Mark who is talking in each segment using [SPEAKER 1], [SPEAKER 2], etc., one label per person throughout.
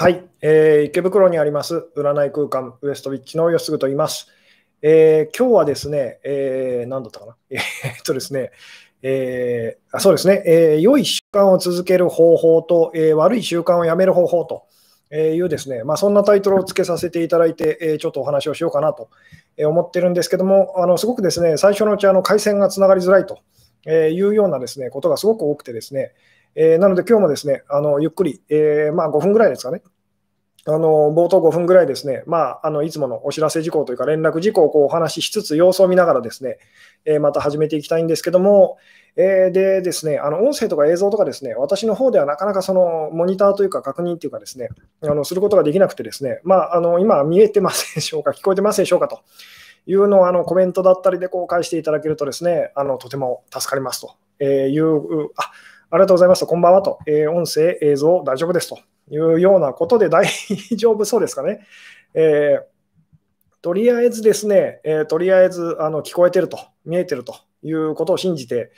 [SPEAKER 1] はい、えー、池袋にあります占い空間ウエストウィッチの吉嗣と言います。えー、今日はですね、えー、何だったかな、え、っとですね、えー、あそうですね、えー、良い習慣を続ける方法と、えー、悪い習慣をやめる方法というですね、まあ、そんなタイトルをつけさせていただいて、え、ちょっとお話をしようかなと思ってるんですけども、あのすごくですね、最初のうちあの回線がつながりづらいというようなですねことがすごく多くてですね、えー、なので今日もですね、あのゆっくり、えー、まあ、5分ぐらいですかね、あの冒頭5分ぐらいですね、まあ、あのいつものお知らせ事項というか連絡事項をこうお話ししつつ様子を見ながらですね、えー、また始めていきたいんですけども、えー、でですね、あの音声とか映像とかですね、私の方ではなかなかそのモニターというか確認というかですね、あのすることができなくてですね、まあ、あの今見えてますでしょうか、聞こえてますでしょうかと。いうのをあのコメントだったりでこう返していただけるとですね、あのとても助かりますと。いう、あありがとうございます。と、こんばんは。と、えー、音声、映像大丈夫です。と。いうようなことで大丈夫そうですかね。えー、とりあえずですね、えー、とりあえずあの聞こえてると、見えてると。いうことを信じて、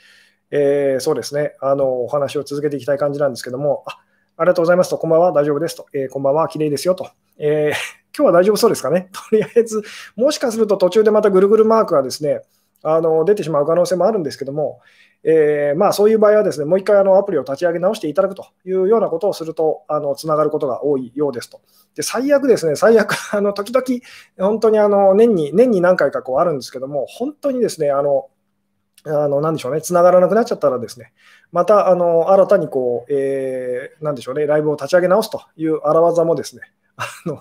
[SPEAKER 1] え、そうですね。あの、お話を続けていきたい感じなんですけども、あありがとうございます。と、こんばんは、大丈夫です。と、えこんばんは、綺麗ですよ。と、え 今日は大丈夫そうですかね。とりあえず、もしかすると途中でまたぐるぐるマークがですね、あの出てしまう可能性もあるんですけども、えー、まあ、そういう場合はですね、もう一回あのアプリを立ち上げ直していただくというようなことをすると、あのつながることが多いようですと。で最悪ですね、最悪、あの時々、本当にあの年に年に何回かこうあるんですけども、本当にですね、あのあのなんでしょうね、つながらなくなっちゃったらですね、またあの新たにこう、えー、なんでしょうね、ライブを立ち上げ直すという荒技もですね、あの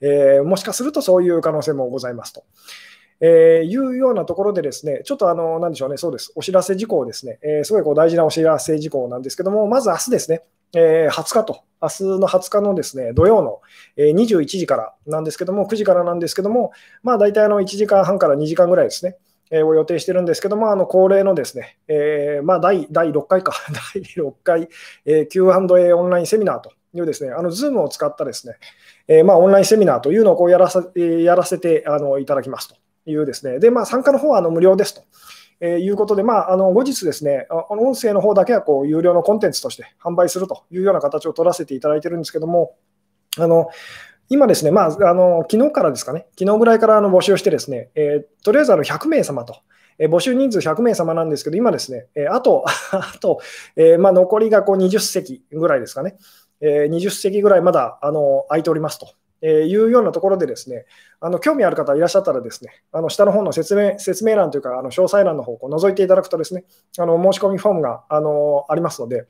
[SPEAKER 1] えー、もしかするとそういう可能性もございますと。えー、いうようなところでですね、ちょっとあの、なんでしょうね、そうです、お知らせ事項ですね、えー、すごいこう大事なお知らせ事項なんですけども、まず明日ですね、えー、20日と、明日の20日のですね、土曜の21時からなんですけども、9時からなんですけども、まあ大体あの1時間半から2時間ぐらいですね、を予定してるんですけども、あの恒例のですね、えー、まあ第第6回か、第6回、えー、Q&A オンラインセミナーというですね、あの Zoom を使ったですね、えー、まあオンラインセミナーというのをこうやらさやらせてあのいただきますと。いうですね、で、まあ、参加の方はあの無料ですと。えー、いうことで、まあ、あの後日ですね、あの音声の方だけはこう有料のコンテンツとして販売するというような形を取らせていただいてるんですけども、あの今ですね、まあ、あの昨日からですかね、昨日ぐらいからあの募集してですね、えー、とりあえずあの100名様と、えー、募集人数100名様なんですけど、今ですね、えー、あと、あと、えまあ、残りがこう20席ぐらいですかね、え20席ぐらいまだあの空いておりますと。えいうようなところでですね、あの興味ある方いらっしゃったらですね、あの下の方の説明説明欄というか、あの詳細欄の方を覗いていただくとですね、あの申し込みフォームがあのありますので、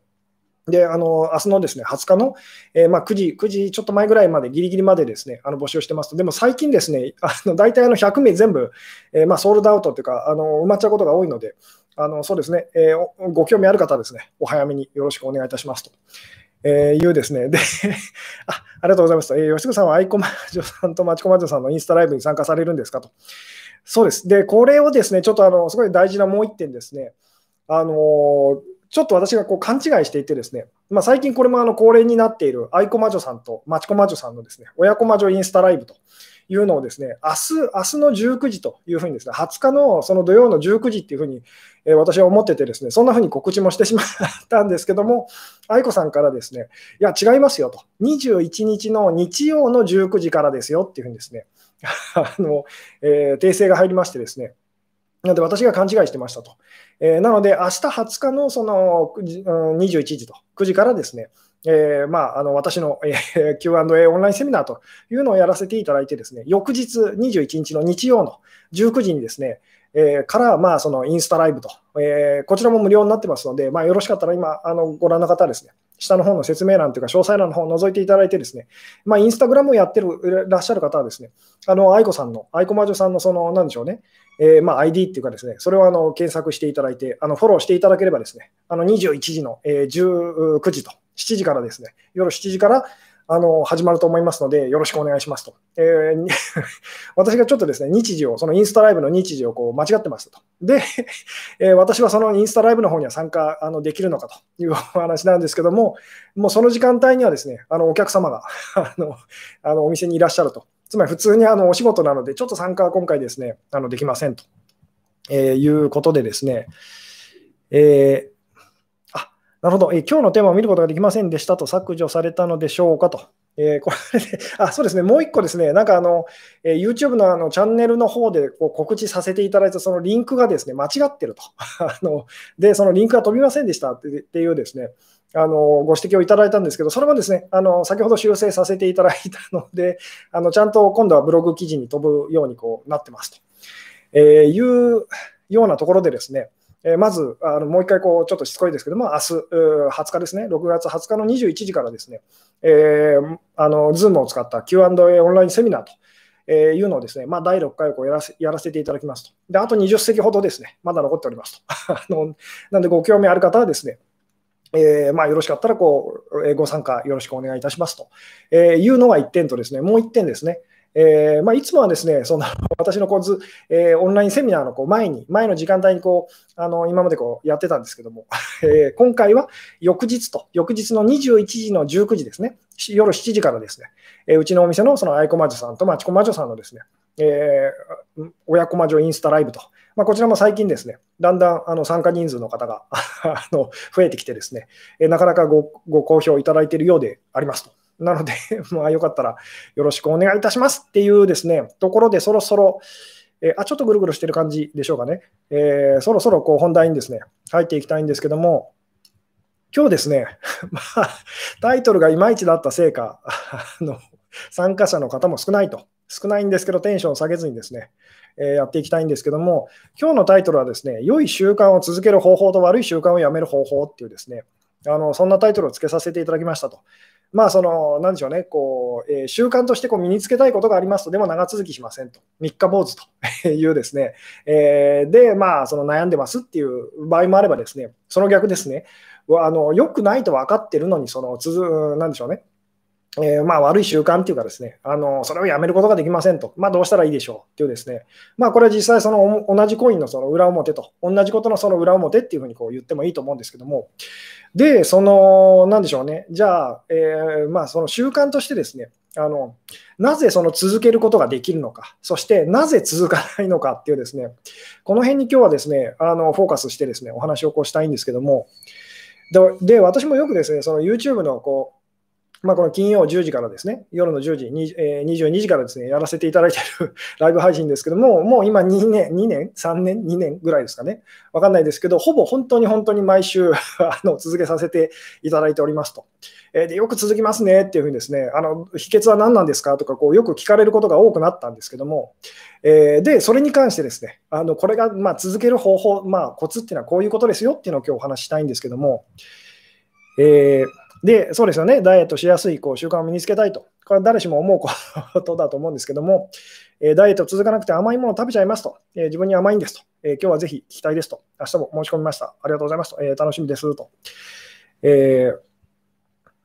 [SPEAKER 1] で、あの明日のですね20日の、えー、まあ、9時、9時ちょっと前ぐらいまで、ぎりぎりまでですね、あの募集してますと、でも最近ですね、あの大体あの100名全部、えー、まあ、ソールドアウトというか、あの埋まっちゃうことが多いので、あのそうですね、えー、ご興味ある方はですね、お早めによろしくお願いいたしますと。えー、いうですね。で あ、ありがとうございます。えー、吉久さんはアイコマジョさんとマチコマジョさんのインスタライブに参加されるんですかと。そうです。で、これをですね、ちょっとあのすごい大事なもう一点ですね。あのー、ちょっと私がこう勘違いしていてですね、まあ、最近これもあの恒例になっているアイコマジョさんとマチコマジョさんのですね、親子マジョインスタライブというのをですね、明日、明日の19時というふうにですね、20日のその土曜の19時っていうふうに、え私は思っててですね、そんなふうに告知もしてしまったんですけども、愛子さんからですね、いや、違いますよと、21日の日曜の19時からですよっていうふうにですね、あのえー、訂正が入りましてですね、なので私が勘違いしてましたと。えー、なので、明日20日のその21時と9時からですね、えー、まあ、あの私の、えー、Q&A オンラインセミナーというのをやらせていただいてですね、翌日21日の日曜の19時にですね、えー、から、まあ、そのインスタライブと、えー、こちらも無料になってますので、まあ、よろしかったら今、あのご覧の方ですね、下の方の説明欄というか、詳細欄の方を覗いていただいてですね、まあ、インスタグラムをやってるらっしゃる方はですね、あの、愛子さんの、愛子魔女さんの、その、なんでしょうね、えー、まあ、ID っていうかですね、それをあの検索していただいて、あのフォローしていただければですね、あの21時の、えー、19時と7時からですね、夜7時からあの始まると思いますので、よろしくお願いしますと。えー、私がちょっとですね、日時を、そのインスタライブの日時をこう間違ってましたと。で、えー、私はそのインスタライブの方には参加あのできるのかというお話なんですけども、もうその時間帯にはですね、あのお客様が あのあのお店にいらっしゃると。つまり普通にあのお仕事なので、ちょっと参加は今回ですね、あのできませんと、えー、いうことでですね、えーなるほど、え今日のテーマを見ることができませんでしたと削除されたのでしょうかと。えー、これで、あ、そうですね、もう一個ですね、なんかあの、えー、YouTube のあのチャンネルの方でこう告知させていただいたそのリンクがですね、間違ってると。あので、そのリンクが飛びませんでした。っていうですね、あのご指摘をいただいたんですけど、それもですね、あの先ほど修正させていただいたので、あのちゃんと今度はブログ記事に飛ぶようにこうなってますと、えー、いうようなところでですね、えー、まずあのもう一回こうちょっとしつこいですけども、明日20日ですね、6月20日の21時からですね、えー、あの Zoom を使った Q&A オンラインセミナーと。えー、いうのをですね、まあ、第6回をこうやらせやらせていただきますと。で、あと20席ほどですね、まだ残っておりますと。あのなので、ご興味ある方はですね、えー、まあ、よろしかったらこう、ご参加よろしくお願いいたしますと、えいうのが1点とですね、もう1点ですね、えーまあ、いつもはですね、その 私のこうず、えー、オンラインセミナーのこう前に、前の時間帯にこうあの今までこうやってたんですけども、えー、今回は翌日と、翌日の21時の19時ですね、夜7時からですね、えー、うちのお店のその愛子魔女さんと町子魔女さんのですね、えー、親子魔女インスタライブと、まあ、こちらも最近ですね、だんだんあの参加人数の方が あの増えてきてですね、えー、なかなかごご好評いただいているようでありますと。なので、まあ、よかったらよろしくお願いいたしますっていうですね、ところでそろそろ、え、あ、ちょっとぐるぐるしてる感じでしょうかね。えー、そろそろこう本題にですね、入っていきたいんですけども、今日ですね、まあ、タイトルがいまいちだったせいか、あの参加者の方も少ないと。少ないんですけど、テンションを下げずにですね、えー、やっていきたいんですけども、今日のタイトルはですね、良い習慣を続ける方法と悪い習慣をやめる方法っていうですね、あのそんなタイトルをつけさせていただきましたと。まあ、その、なんでしょうね、こう、えー、習慣としてこう身につけたいことがありますと、でも長続きしませんと。三日坊主というですね、えー、で、まあ、その悩んでますっていう場合もあればですね、その逆ですね、あの良くないと分かってるのに、その、つづ、なんでしょうね、えー、まあ、悪い習慣っていうかですね、あのそれをやめることができませんと、まあ、どうしたらいいでしょうっていうですね、まあ、これは実際その同じコインのその裏表と、同じことのその裏表っていうふうにこう言ってもいいと思うんですけども、で、その、なんでしょうね、じゃあ、えー、まあ、その習慣としてですね、あのなぜその続けることができるのか、そしてなぜ続かないのかっていうですね、この辺に今日はですね、あのフォーカスしてですね、お話をこうしたいんですけども、でで私もよくですね、その YouTube のこうまあ、この金曜10時からですね、夜の10時、えー、22時からですね、やらせていただいている ライブ配信ですけども、もう今2年、2年、3年、2年ぐらいですかね、わかんないですけど、ほぼ本当に本当に毎週 あの続けさせていただいておりますと。えー、でよく続きますねっていうふうにですね、あの秘訣は何なんですか？とかこう、よく聞かれることが多くなったんですけども、えー、で、それに関してですね、あのこれがまあ続ける方法、まあ、コツっていうのはこういうことですよっていうのを今日お話ししたいんですけども、えーで、そうですよね、ダイエットしやすいこう習慣を身につけたいと。これは誰しも思うことだと思うんですけども、えー、ダイエット続かなくて甘いものを食べちゃいますと、えー、自分に甘いんですと、えー、今日はぜひ聞きたいですと、明日も申し込みました。ありがとうございますと、え楽しみですと。え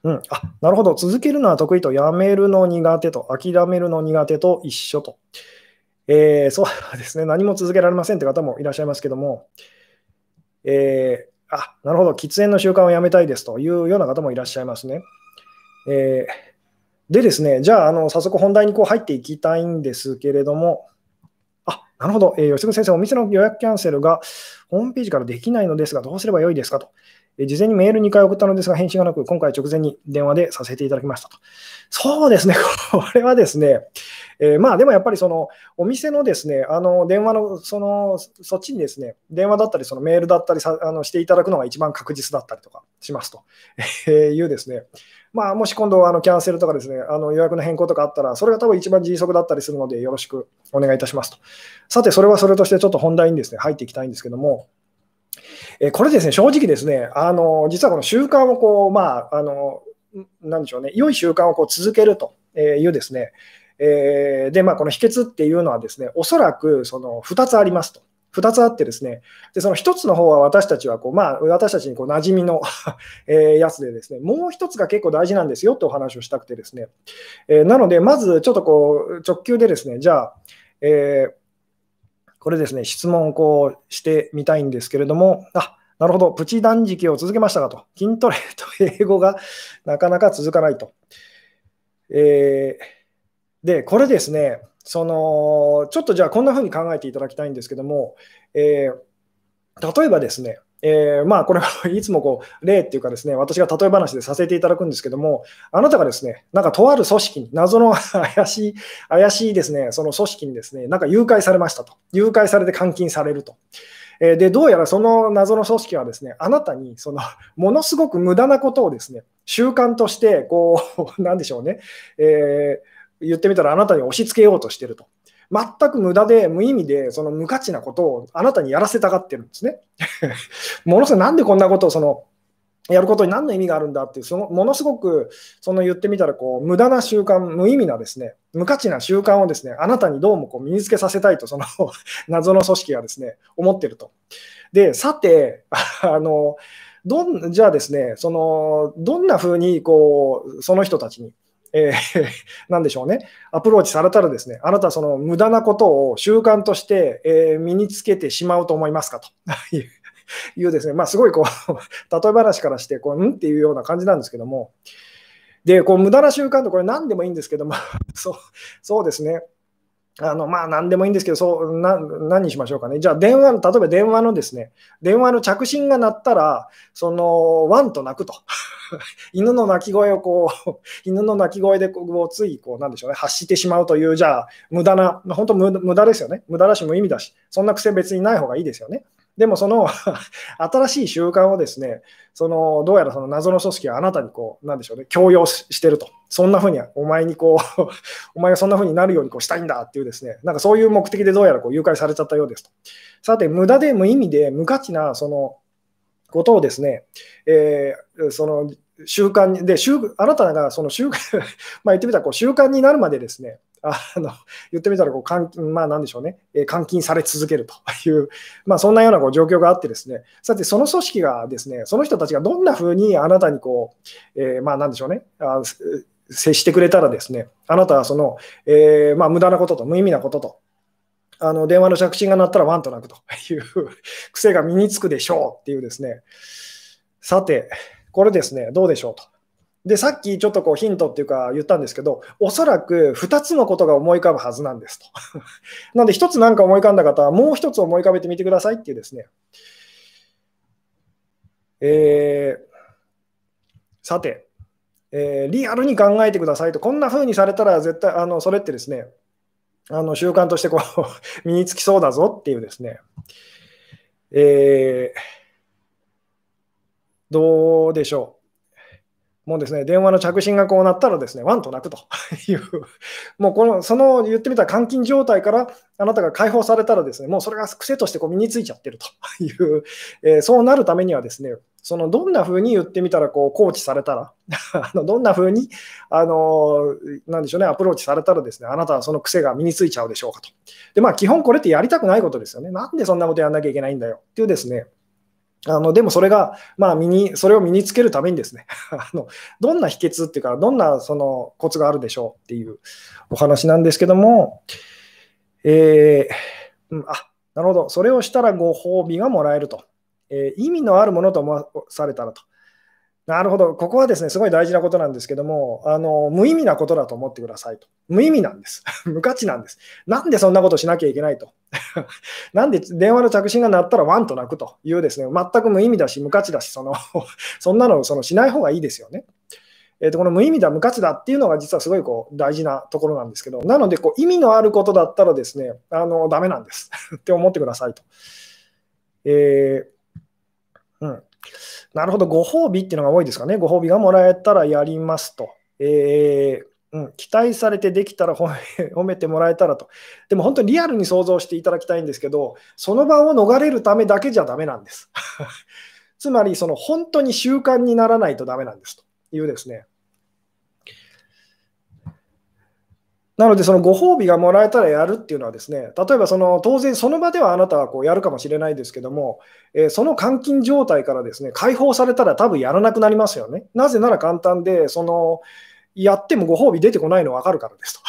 [SPEAKER 1] うん、あなるほど、続けるのは得意と、やめるの苦手と、諦めるの苦手と。一緒と。えそうですね、何も続けられませんって方もいらっしゃいますけども、えあ、なるほど、喫煙の習慣をやめたいですというような方もいらっしゃいますね。えー、でですね、じゃあ、あの早速本題にこう入っていきたいんですけれども、あ、なるほど、えー、吉純先生、お店の予約キャンセルがホームページからできないのですが、どうすればよいですかと。事前にメール2回送ったのですが、返信がなく、今回直前に電話でさせていただきましたと。そうですね、これはですね、えー、まあでもやっぱりそのお店のですね、あの電話のそのそっちにですね、電話だったり、そのメールだったりあのしていただくのが一番確実だったりとかしますと、えー、いうですね、まあ、もし今度あのキャンセルとかですね、あの予約の変更とかあったら、それが多分一番迅速だったりするので、よろしくお願いいたしますと。さて、それはそれとしてちょっと本題にですね、入っていきたいんですけども、えこれですね、正直ですね、あの実はこの習慣をこう、まあ、あのなでしょうね、良い習慣をこう続けるというですね、えー、で、まあ、この秘訣っていうのはですね、おそらくその2つありますと。2つあってですね、でその1つの方は私たちはこう、まあ、私たちにこう馴染みの えやつでですね、もう1つが結構大事なんですよってお話をしたくてですね、えー、なので、まずちょっとこう直球でですね、じゃあ、えー、これですね、質問をこうしてみたいんですけれども、あなるほど、プチ断食を続けましたかと、筋トレと英語がなかなか続かないと。えーで、これですね、そのちょっとじゃあこんな風に考えていただきたいんですけども、えー、例えばですね、えー、まあこれはいつもこう例っていうかですね、私が例え話でさせていただくんですけども、あなたがですね、なんかとある組織に、謎の怪しい、怪しいですね、その組織にですね、なんか誘拐されましたと。誘拐されて監禁されると。えで、どうやらその謎の組織はですね、あなたにそのものすごく無駄なことをですね、習慣として、こう、なんでしょうね、えー、言ってみたらあなたに押し付けようとしてると。全く無駄で無意味で、その無価値なことをあなたにやらせたがってるんですね。ものすごい、なんでこんなことをそのやることに何の意味があるんだっていう、そのものすごくその言ってみたらこう無駄な習慣、無意味なですね、無価値な習慣をですね、あなたにどうもこう身につけさせたいと、その 謎の組織がですね、思ってると。で、さて、あの、どんじゃあですね、そのどんなふうにこうその人たちに、えー、なんでしょうね、アプローチされたらですね、あなたはその無駄なことを習慣として、えー、身につけてしまうと思いますか？と いうですね、まあ、すごいこう 例え話からしてこう、うん？っていうような感じなんですけども、で、こう無駄な習慣ってこれ何でもいいんですけども、そうそうですね、あのまあ、何でもいいんですけど、そうな何にしましょうかね。じゃあ、電話の、例えば電話のですね、電話の着信が鳴ったら、その、ワンと鳴くと。犬の鳴き声をこう、犬の鳴き声でこうつい、こう、なんでしょうね、発してしまうという、じゃあ、無駄な、本当無駄ですよね。無駄だし、無意味だし、そんな癖別にない方がいいですよね。でもその 新しい習慣をですね、そのどうやらその謎の組織はあなたにこう、なんでしょうね、強要してると。そんなふうに、お前にこう お前がそんなふうになるようにこうしたいんだっていうですね、なんかそういう目的でどうやらこう誘拐されちゃったようですと。さて、無駄で無意味で無価値なそのことをですね、えー、その習慣に、で、習あなたがその習慣 まあ言ってみたらこう習慣になるまでですね、あの言ってみたらこう監、まあ、なんでしょうね、え、監禁され続けるという、まあ、そんなようなこう状況があってですね、さて、その組織がですね、その人たちがどんなふうにあなたにこう、えー、まあ、なんでしょうね、あ接してくれたらですね、あなたはその、えー、まあ、無駄なことと無意味なことと、あの電話の着信が鳴ったらワンと鳴くという 癖が身につくでしょうっていうですね、さて、これですね、どうでしょうと。で、さっきちょっとこうヒントっていうか言ったんですけど、おそらく2つのことが思い浮かぶはずなんですと。なので、1つなんか思い浮かんだ方は、もう1つ思い浮かべてみてくださいっていうですね。えー、さて、えー、リアルに考えてくださいと、こんな風にされたら絶対、あのそれってですね、あの習慣としてこう 身につきそうだぞっていうですね、えー、どうでしょう。もうですね、電話の着信がこうなったらですね、ワンと鳴くと。いう、もうこの、その言ってみた監禁状態からあなたが解放されたらですね、もうそれが癖としてこう身についちゃってると。いう、えー、そうなるためにはですね、そのどんな風に言ってみたらこうコーチされたら あのどんな風にあのなんでしょうねアプローチされたらですねあなたはその癖が身についちゃうでしょうかと。でまあ基本これってやりたくないことですよね。なんでそんなことやんなきゃいけないんだよ。っていうですねあのでもそれが、まあ、身にそれを身につけるためにですね あのどんな秘訣っていうかどんなそのコツがあるでしょうっていうお話なんですけども、えー、あなるほど。それをしたらご褒美がもらえると、えー、意味のあるものと思わされたらと。なるほど、ここはですね、すごい大事なことなんですけども、あの無意味なことだと思ってくださいと。無意味なんです。無価値なんです。なんでそんなことしなきゃいけないと。なんで電話の着信が鳴ったらワンと鳴くというですね、全く無意味だし、無価値だし、その そんなのそのしない方がいいですよね。えー、とこの無意味だ、無価値だっていうのが実はすごいこう大事なところなんですけど、なのでこう意味のあることだったらですね、あのダメなんですって思ってくださいと。えー、うんなるほど、ご褒美っていうのが多いですかね。ご褒美がもらえたらやりますと。えーうん、期待されてできたら褒め 褒めてもらえたらと。でも本当にリアルに想像していただきたいんですけど、その場を逃れるためだけじゃだめなんです。つまり、その本当に習慣にならないとだめなんですというですね。なので、そのご褒美がもらえたらやるっていうのはですね、例えばその当然その場ではあなたはこうやるかもしれないですけども、えー、その監禁状態からですね解放されたら多分やらなくなりますよね。なぜなら簡単で、そのやってもご褒美出てこないの分かるからですと。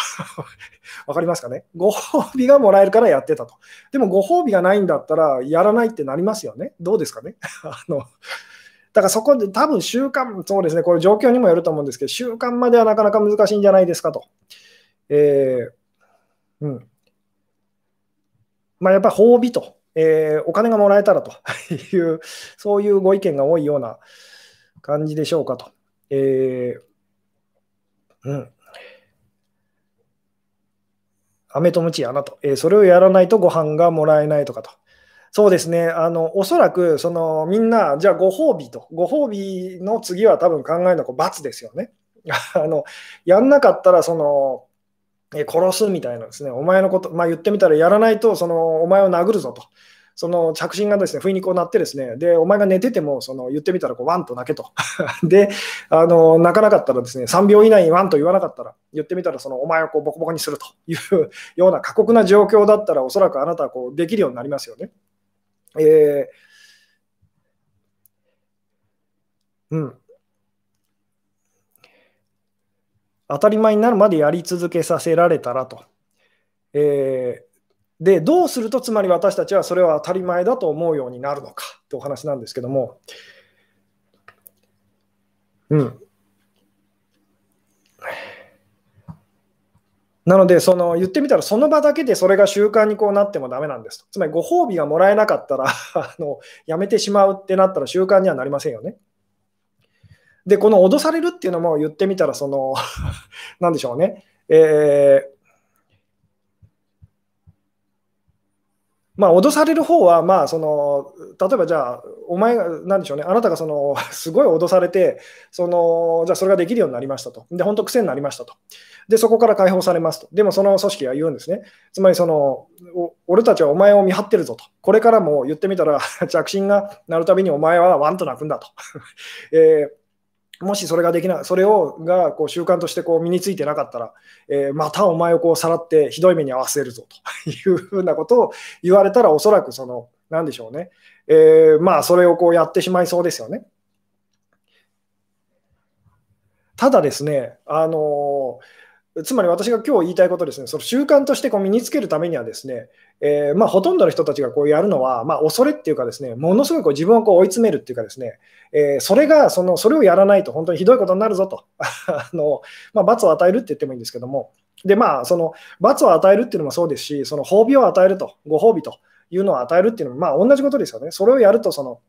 [SPEAKER 1] 分かりますかね？ご褒美がもらえるからやってたと。でもご褒美がないんだったらやらないってなりますよね。どうですかね？あのだからそこで多分習慣、そうですね、これ状況にもよると思うんですけど、習慣まではなかなか難しいんじゃないですかと。えー、うん。まあ、やっぱり褒美とえー、お金がもらえたらと いう、そういうご意見が多いような感じでしょうかと。えー、うん。飴とムチやなと、えー、それをやらないとご飯がもらえないとかと。そうですね、あのおそらくそのみんな、じゃあご褒美と、ご褒美の次は多分考えるのは罰ですよね。あのやんなかったらその、殺すみたいなですね、お前のこと、まあ、言ってみたらやらないとそのお前を殴るぞと。その着信がですね、不意にこうなってですね、で、お前が寝てても、その言ってみたらこうワンと泣けと。で、あの、泣かなかったらですね、3秒以内にワンと言わなかったら、言ってみたらそのお前をこうボコボコにするという ような過酷な状況だったら、おそらくあなたはこうできるようになりますよね。えー、うん。当たり前になるまでやり続けさせられたらと。えーで、どうすると、つまり私たちはそれは当たり前だと思うようになるのかってお話なんですけども、うん。なので、その言ってみたら、その場だけでそれが習慣にこうなってもダメなんですと。つまり、ご褒美がもらえなかったら あの、やめてしまうってなったら習慣にはなりませんよね。で、この脅されるっていうのも言ってみたら、その、なんでしょうね。えーまあ、脅される方は、まあ、その、例えばじゃあ、お前が、なんでしょうね、あなたがその、すごい脅されて、その、じゃあそれができるようになりましたと。で、本当癖になりましたと。で、そこから解放されますと。でもその組織は言うんですね。つまり、その、俺たちはお前を見張ってるぞと。これからも言ってみたら、着信が鳴るたびにお前はワンと泣くんだと。えーもしそれができない、それをがこう習慣としてこう身についてなかったら、えー、またお前をこうさらってひどい目に遭わせるぞというふうなことを言われたら、おそらくその、なんでしょうね、えー、まあそれをこうやってしまいそうですよね。ただですね、あのつまり私が今日言いたいことですね、その習慣としてこう身につけるためにはですね、えー、まあ、ほとんどの人たちがこうやるのは、まあ、恐れっていうかですね、ものすごいこう自分をこう追い詰めるっていうかですね、えー、それがその、それをやらないと本当にひどいことになるぞと、あのまあ、罰を与えるって言ってもいいんですけども、で、まあ、その罰を与えるっていうのもそうですし、その褒美を与えると、ご褒美というのを与えるっていうのも、まあ、同じことですよね。それをやると、その、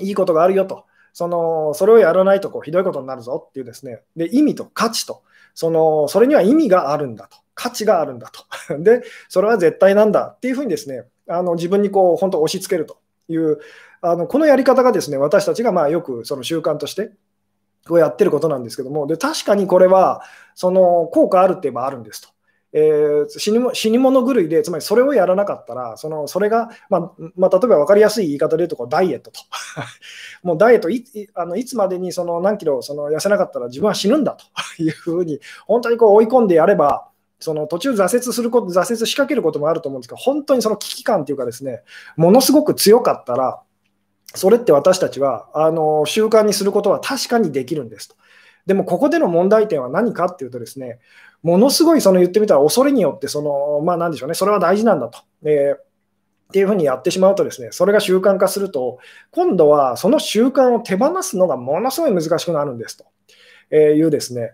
[SPEAKER 1] いいことがあるよと。そのそれをやらないとこうひどいことになるぞっていうですね、で意味と価値と、そのそれには意味があるんだと、価値があるんだと。で、それは絶対なんだっていうふうにですね、あの自分にこう本当押し付けるという、あのこのやり方がですね、私たちがまあよくその習慣としてこうやってることなんですけども、で確かにこれはその効果あるって言えばあるんですと。えー、死にも死に物狂いで、つまりそれをやらなかったら、そのそれが、まあまあ、例えば分かりやすい言い方で言うとこう、ダイエットと。もうダイエットいあのいつまでにその何キロその痩せなかったら自分は死ぬんだというふうに、本当にこう追い込んでやれば、その途中挫折すること、挫折しかけることもあると思うんですけど、本当にその危機感というかですね、ものすごく強かったら、それって私たちはあの習慣にすることは確かにできるんですと。でもここでの問題点は何かっていうとですね、ものすごいその言ってみたら恐れによってその、まあなんでしょうね、それは大事なんだと。えーっていうふうにやってしまうとですね、それが習慣化すると、今度はその習慣を手放すのがものすごい難しくなるんですというですね。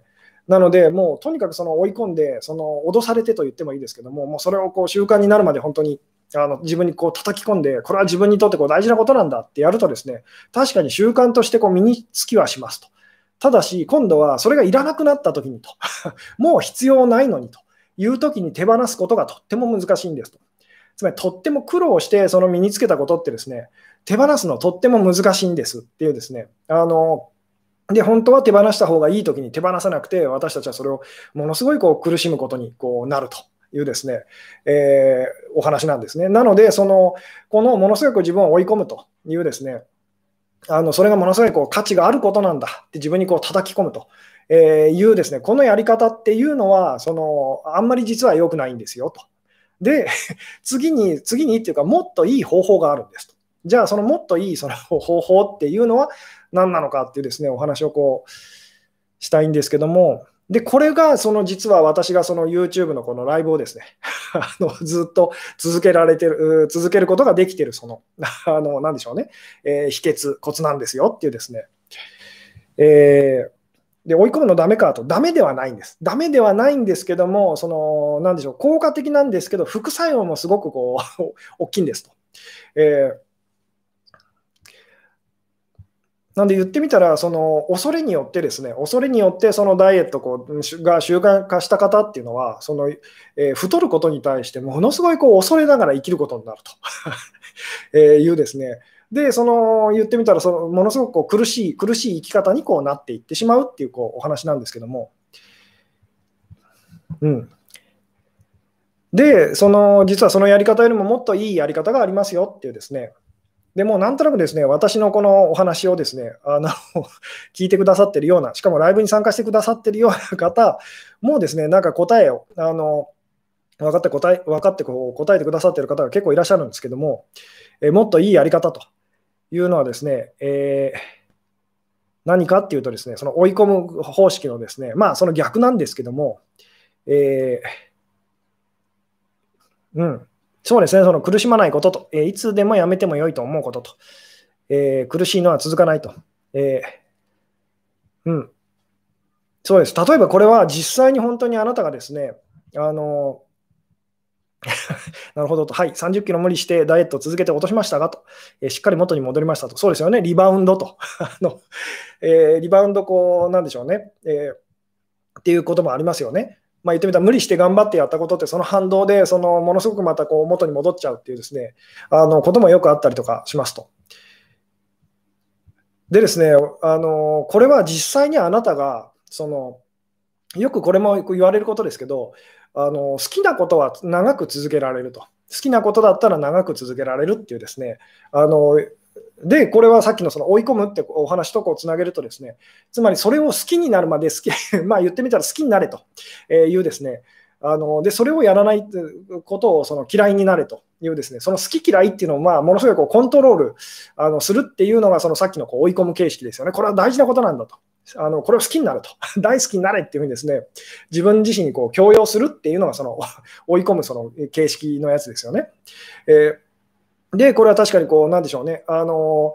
[SPEAKER 1] なので、もうとにかくその追い込んで、その脅されてと言ってもいいですけども、もうそれをこう習慣になるまで本当にあの自分にこう叩き込んで、これは自分にとってこう大事なことなんだってやるとですね、確かに習慣としてこう身につきはしますと。ただし、今度はそれがいらなくなった時にと、もう必要ないのにという時に手放すことがとっても難しいんですと。つまり、とっても苦労してその身につけたことってですね、手放すのとっても難しいんですっていうですね、あの、で、本当は手放した方がいい時に手放さなくて、私たちはそれをものすごいこう苦しむことにこうなるというですね、えー、お話なんですね。なので、その、このものすごく自分を追い込むというですね、あのそれがものすごいこう価値があることなんだって自分にこう叩き込むと。いうですね、このやり方っていうのは、そのあんまり実は良くないんですよと。で、次に、次にっていうか、もっといい方法があるんですと。じゃあ、そのもっといいその方法っていうのは何なのかっていうですね、お話をこうしたいんですけども、で、これが、その実は私がその YouTube のこのライブをですね、あのずっと続けられてる、続けることができてる、その、あの、なんでしょうね、えー、秘訣、コツなんですよっていうですね、えー、で、追い込むのダメかと、ダメではないんです。ダメではないんですけども、その、なんでしょう、効果的なんですけど、副作用もすごくこう、大きいんですと。えーなんで言ってみたら、その恐れによってですね、恐れによってそのダイエットこうが習慣化した方っていうのは、その、えー、太ることに対してものすごいこう恐れながら生きることになると えいうですね。で、その言ってみたらその、ものすごくこう苦しい、苦しい生き方にこうなっていってしまうっていうこうお話なんですけども。うん。で、その実はそのやり方よりももっといいやり方がありますよっていうですね。でもなんとなくですね、私のこのお話をですね、あの 聞いてくださってるような、しかもライブに参加してくださってるような方もですね、なんか答えを、あの分かって答え分かってこう答えてくださってる方が結構いらっしゃるんですけども、えもっといいやり方というのはですね、えー、何かっていうとですね、その追い込む方式のですね、まあその逆なんですけども、えー、うん、そうですね、その苦しまないことと、えー、いつでもやめてもよいと思うことと、えー、苦しいのは続かないと。えー、うん。そうです。例えばこれは実際に本当にあなたがですね、あの、なるほどと、はい、30キロ無理してダイエットを続けて落としましたがと、えー、しっかり元に戻りましたと、そうですよね、リバウンドと、あのえー、リバウンド、こう、なんでしょうね、えー、っていうこともありますよね。まあ、言ってみたら無理して頑張ってやったことってその反動でそのものすごくまたこう元に戻っちゃうっていうですねあのこともよくあったりとかしますと。でですねあのこれは実際にあなたがそのよくこれも言われることですけどあの好きなことは長く続けられると。好きなことだったら長く続けられるっていうですねあので、これはさっきのその追い込むってお話とこうつなげるとですね、つまりそれを好きになるまで好き、まあ言ってみたら好きになれというですね、あのでそれをやらないことをその嫌いになれというですね、その好き嫌いっていうのをまあものすごいこうコントロールあのするっていうのがそのさっきのこう追い込む形式ですよね。これは大事なことなんだと。あのこれを好きになると。大好きになれっていうふうにですね、自分自身にこう強要するっていうのがその 追い込むその形式のやつですよね。えーで、これは確かにこう、なんでしょうね、あの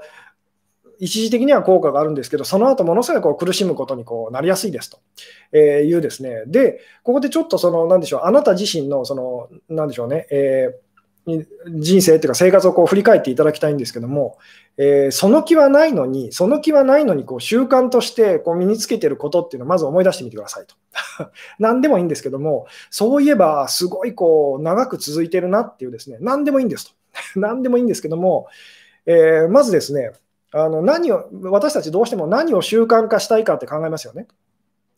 [SPEAKER 1] 一時的には効果があるんですけど、その後ものすごいこう苦しむことにこうなりやすいですというですね。で、ここでちょっとその、なんでしょう、あなた自身のその、なんでしょうね、えー人生っていうか生活をこう振り返っていただきたいんですけども、えー、その気はないのに、その気はないのにこう習慣としてこう身につけてることっていうのをまず思い出してみてくださいと。何でもいいんですけども、そういえばすごいこう長く続いてるなっていうですね、何でもいいんですと。何でもいいんですけども、えー、まずですね、あの何を私たちどうしても何を習慣化したいかって考えますよね。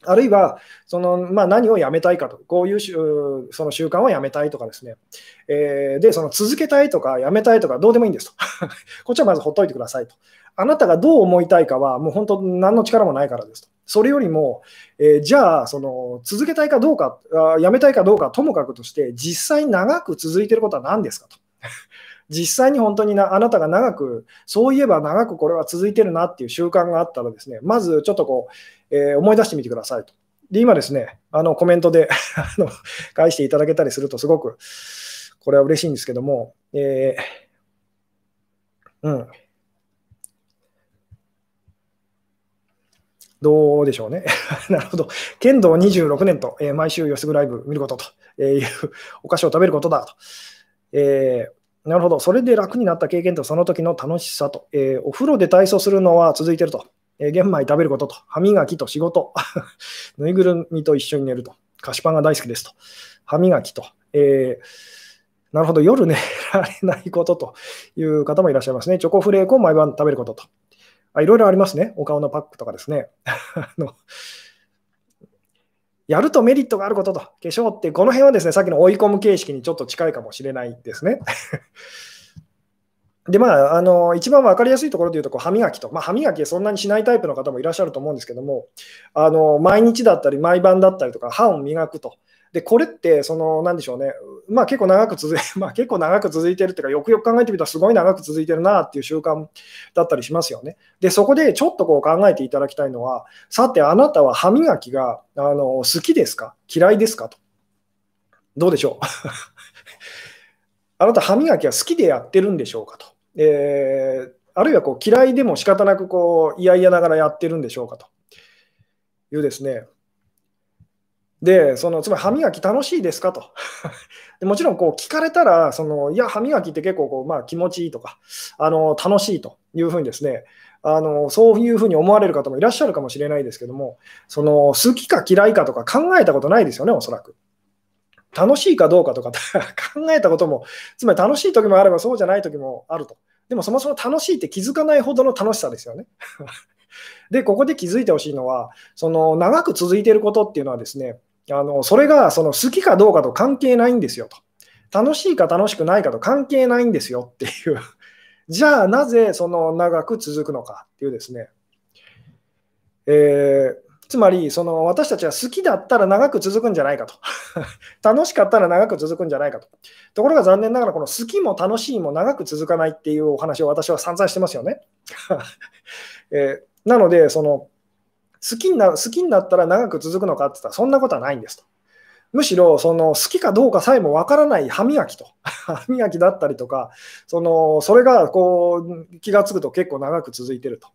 [SPEAKER 1] あるいはその、まあ、何をやめたいかと、こういうその習慣をやめたいとかですね、えー、で、その続けたいとかやめたいとかどうでもいいんですと。こっちはまずほっといてくださいと。あなたがどう思いたいかはもう本当何の力もないからですと。それよりも、えー、じゃあその続けたいかどうかあ、やめたいかどうかともかくとして、実際長く続いてることは何ですかと。実際に本当になあなたが長く、そういえば長くこれは続いてるなっていう習慣があったらですね、まずちょっとこう、えー、思い出してみてくださいと。で、今ですね、あのコメントで あの返していただけたりするとすごくこれは嬉しいんですけども、えー、うん。どうでしょうね。なるほど。剣道26年と、えー、毎週吉ぐライブ見ることというお菓子を食べることだと。えーなるほど。それで楽になった経験とその時の楽しさと。えー、お風呂で体操するのは続いてると。えー、玄米食べることと。歯磨きと仕事。ぬいぐるみと一緒に寝ると。菓子パンが大好きですと。歯磨きと。えー、なるほど。夜寝 られないことという方もいらっしゃいますね。チョコフレークを毎晩食べることと。あいろいろありますね。お顔のパックとかですね。あのやるとメリットがあることと、化粧って、この辺はですね、さっきの追い込む形式にちょっと近いかもしれないですね。で、まあ、あの、一番分かりやすいところで言うと、こう歯磨きと、まあ、歯磨きそんなにしないタイプの方もいらっしゃると思うんですけども、あの、毎日だったり、毎晩だったりとか、歯を磨くと。で、これって、その、なんでしょうね、まあ結構長く続い、まあ結構長く続いてるっていうか、よくよく考えてみたらすごい長く続いてるなっていう習慣だったりしますよね。で、そこでちょっとこう考えていただきたいのは、さてあなたは歯磨きがあの好きですか？嫌いですか？と。どうでしょう？あなた歯磨きは好きでやってるんでしょうか？と。えー、あるいはこう嫌いでも仕方なくこう嫌々ながらやってるんでしょうか？と。いうですね、で、そのつまり歯磨き楽しいですかと。でもちろんこう聞かれたら、そのいや、歯磨きって結構こう、まあ、気持ちいいとかあの、楽しいというふうにですね、あのそういうふうに思われる方もいらっしゃるかもしれないですけども、その好きか嫌いかとか考えたことないですよね、おそらく。楽しいかどうかとか 考えたことも、つまり楽しい時もあればそうじゃない時もあると。でもそもそも楽しいって気づかないほどの楽しさですよね。で、ここで気づいてほしいのは、その長く続いていることっていうのはですね、あのそれがその好きかどうかと関係ないんですよと。楽しいか楽しくないかと関係ないんですよっていう。じゃあなぜその長く続くのかっていうですね、えー、つまりその私たちは好きだったら長く続くんじゃないかと。楽しかったら長く続くんじゃないかと。ところが残念ながらこの好きも楽しいも長く続かないっていうお話を私は散々してますよね、えー、なのでその好きにな好きになったら長く続くのかって言ったらそんなことはないんですとむしろその好きかどうかさえもわからない歯磨きと、歯磨きだったりとか、そのそれがこう気がつくと結構長く続いてると。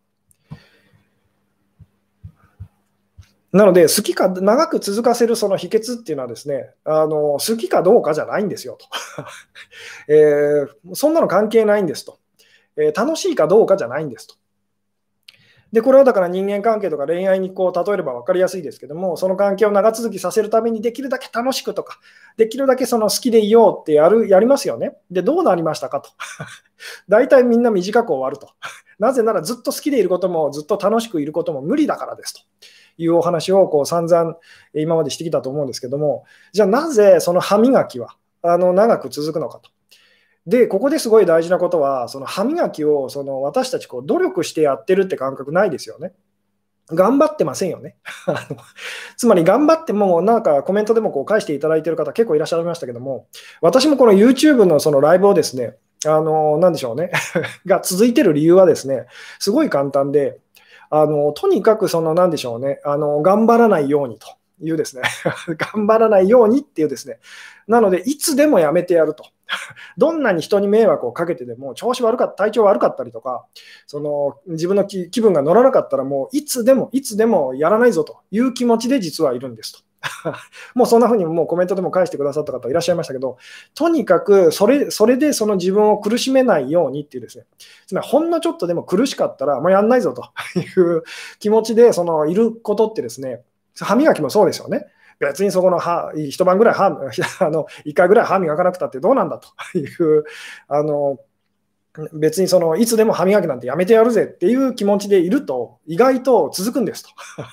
[SPEAKER 1] なので、好きか、長く続かせるその秘訣っていうのはですね、あの好きかどうかじゃないんですよと、えー、そんなの関係ないんですと、えー、楽しいかどうかじゃないんですと。で、これはだから人間関係とか恋愛にこう例えれば分かりやすいですけども、その関係を長続きさせるためにできるだけ楽しくとか、できるだけその好きでいようってやるやりますよね。で、どうなりましたかと。大体みんな短く終わると。なぜならずっと好きでいることもずっと楽しくいることも無理だからですと。いうお話をこう散々今までしてきたと思うんですけども、じゃあなぜその歯磨きはあの長く続くのかと。で、ここですごい大事なことは、その歯磨きをその私たちこう努力してやってるって感覚ないですよね。頑張ってませんよね。つまり頑張っても、なんかコメントでもこう返していただいてる方結構いらっしゃいましたけども、私もこの YouTube のそのライブをですね、あの、なんでしょうね、が続いてる理由はですね、すごい簡単で、あの、とにかくその、なんでしょうね、あの、頑張らないようにというですね、頑張らないようにっていうですね、なので、いつでもやめてやると。どんなに人に迷惑をかけてでも、調子悪かった、体調悪かったりとか、その自分の気分が乗らなかったら、もういつでも、いつでもやらないぞという気持ちで実はいるんですと。もうそんな風にもうコメントでも返してくださった方いらっしゃいましたけど、とにかくそれそれでその自分を苦しめないようにっていうですね、つまりほんのちょっとでも苦しかったら、もうやんないぞという気持ちでそのいることってですね、歯磨きもそうですよね。別にそこの歯、一晩ぐらい歯、あの1回ぐらい歯磨かなくたってどうなんだという、あの別にそのいつでも歯磨きなんてやめてやるぜっていう気持ちでいると、意外と続くんですと。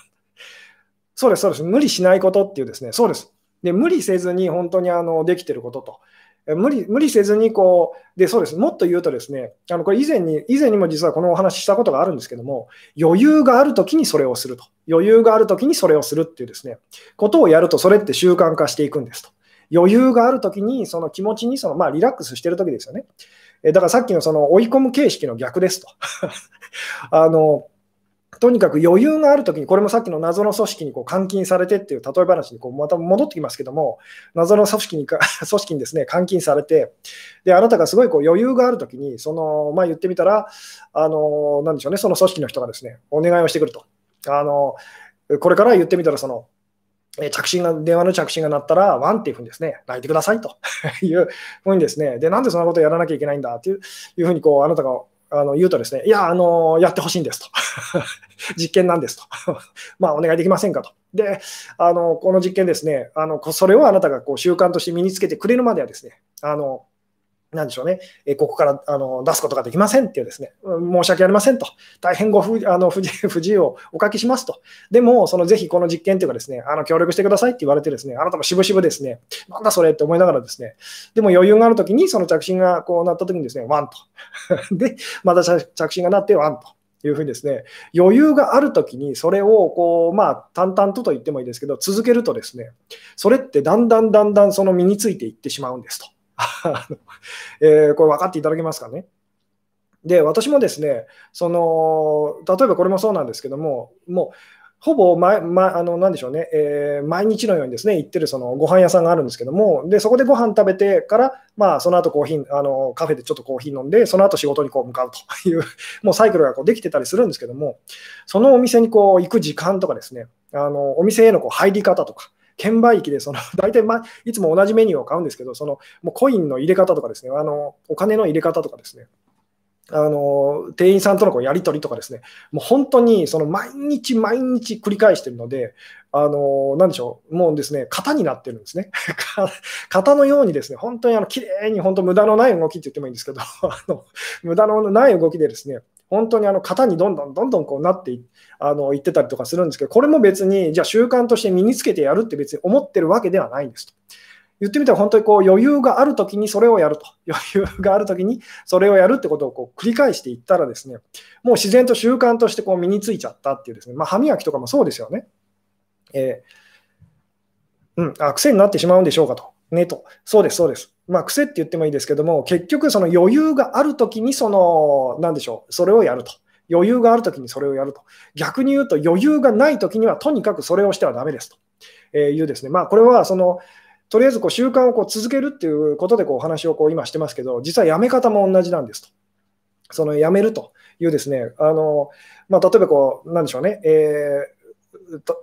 [SPEAKER 1] そうです、そうです。無理しないことっていうですね、そうです。で無理せずに本当にあのできてることと。無理無理せずにこう、で、そうです。もっと言うとですね、あのこれ以前に、以前にも実はこのお話ししたことがあるんですけども、余裕があるときにそれをすると。余裕があるときにそれをするっていうですね、ことをやるとそれって習慣化していくんですと。余裕があるときに、その気持ちにその、まあ、リラックスしてるときですよね。だからさっきのその追い込む形式の逆ですと。あのとにかく余裕があるときに、これもさっきの謎の組織にこう監禁されてっていう例え話にこうまた戻ってきますけども、謎の組織にか 組織にですね監禁されて、であなたがすごいこう余裕があるときに、そのまあ、言ってみたら、あのなんでしょうね、その組織の人がですねお願いをしてくると。あのこれから言ってみたら、その着信が、電話の着信が鳴ったら、ワンっていうふうにですね、泣いてくださいというふうにですね、で、なんでそんなことをやらなきゃいけないんだっていうふうにこう、あなたがあの言うとですね、いや、あのやってほしいんですと。実験なんですと。まあ、お願いできませんかと。で、あのこの実験ですね、あのそれをあなたがこう習慣として身につけてくれるまではですね、あのなんでしょうね、えここからあの出すことができませんっていうですね、申し訳ありませんと、大変ご不あの不自不自由をおかけしますと、でも、そのぜひこの実験というかですね、あの協力してくださいって言われてですね、あなたもしぶしぶですね、なんだそれって思いながらですね、でも余裕があるときに、その着信がこうなったときにですね、ワンと。で、また着信がなってワンと。いうふうにですね、余裕があるときにそれをこう、まあ、淡々とと言ってもいいですけど、続けるとですね、それってだんだんだんだんその身についていってしまうんですと。えー、これ分かっていただけますかね？で、私もですね、その例えばこれもそうなんですけども、もうほぼ毎、ま、あのなでしょうね、えー、毎日のようにですね行ってるそのご飯屋さんがあるんですけども、でそこでご飯食べてから、まあ、その後コーヒーあのカフェでちょっとコーヒー飲んで、その後仕事にこう向かうという、もうサイクルがこうできてたりするんですけども、そのお店にこう行く時間とかですね、あのお店へのこう入り方とか、券売機でその 大体、ま、いつも同じメニューを買うんですけど、そのもうコインの入れ方とかですね、あのお金の入れ方とかですね、あの店員さんとのこうやり取りとかですね、もう本当にその毎日毎日繰り返してるので、あのなんでしょう、もうですね、型になってるんですね。型のようにですね、本当にあの綺麗に本当無駄のない動きって言ってもいいんですけど、あの無駄のない動きでですね、本当にあの型にどんどんどんどんこうなっていあのいってたりとかするんですけど、これも別に、じゃあ習慣として身につけてやるって別に思ってるわけではないんですと。言ってみたら本当にこう余裕があるときにそれをやると。余裕があるときにそれをやるってことをこう繰り返していったらですね、もう自然と習慣としてこう身についちゃったっていうですね、まあ、歯磨きとかもそうですよね。えー、うん、あ、癖になってしまうんでしょうかと。ねと。そうです、そうです。まあ、癖って言ってもいいですけども、結局その余裕があるときにその、なんでしょう、それをやると。余裕があるときにそれをやると。逆に言うと余裕がないときにはとにかくそれをしてはだめですというですね、まあ、これはその、とりあえずこう習慣をこう続けるっていうことでこうお話をこう今してますけど、実はやめ方も同じなんですと。そのやめるというですね、あのまあ、例えばこう、なんでしょうね、えー、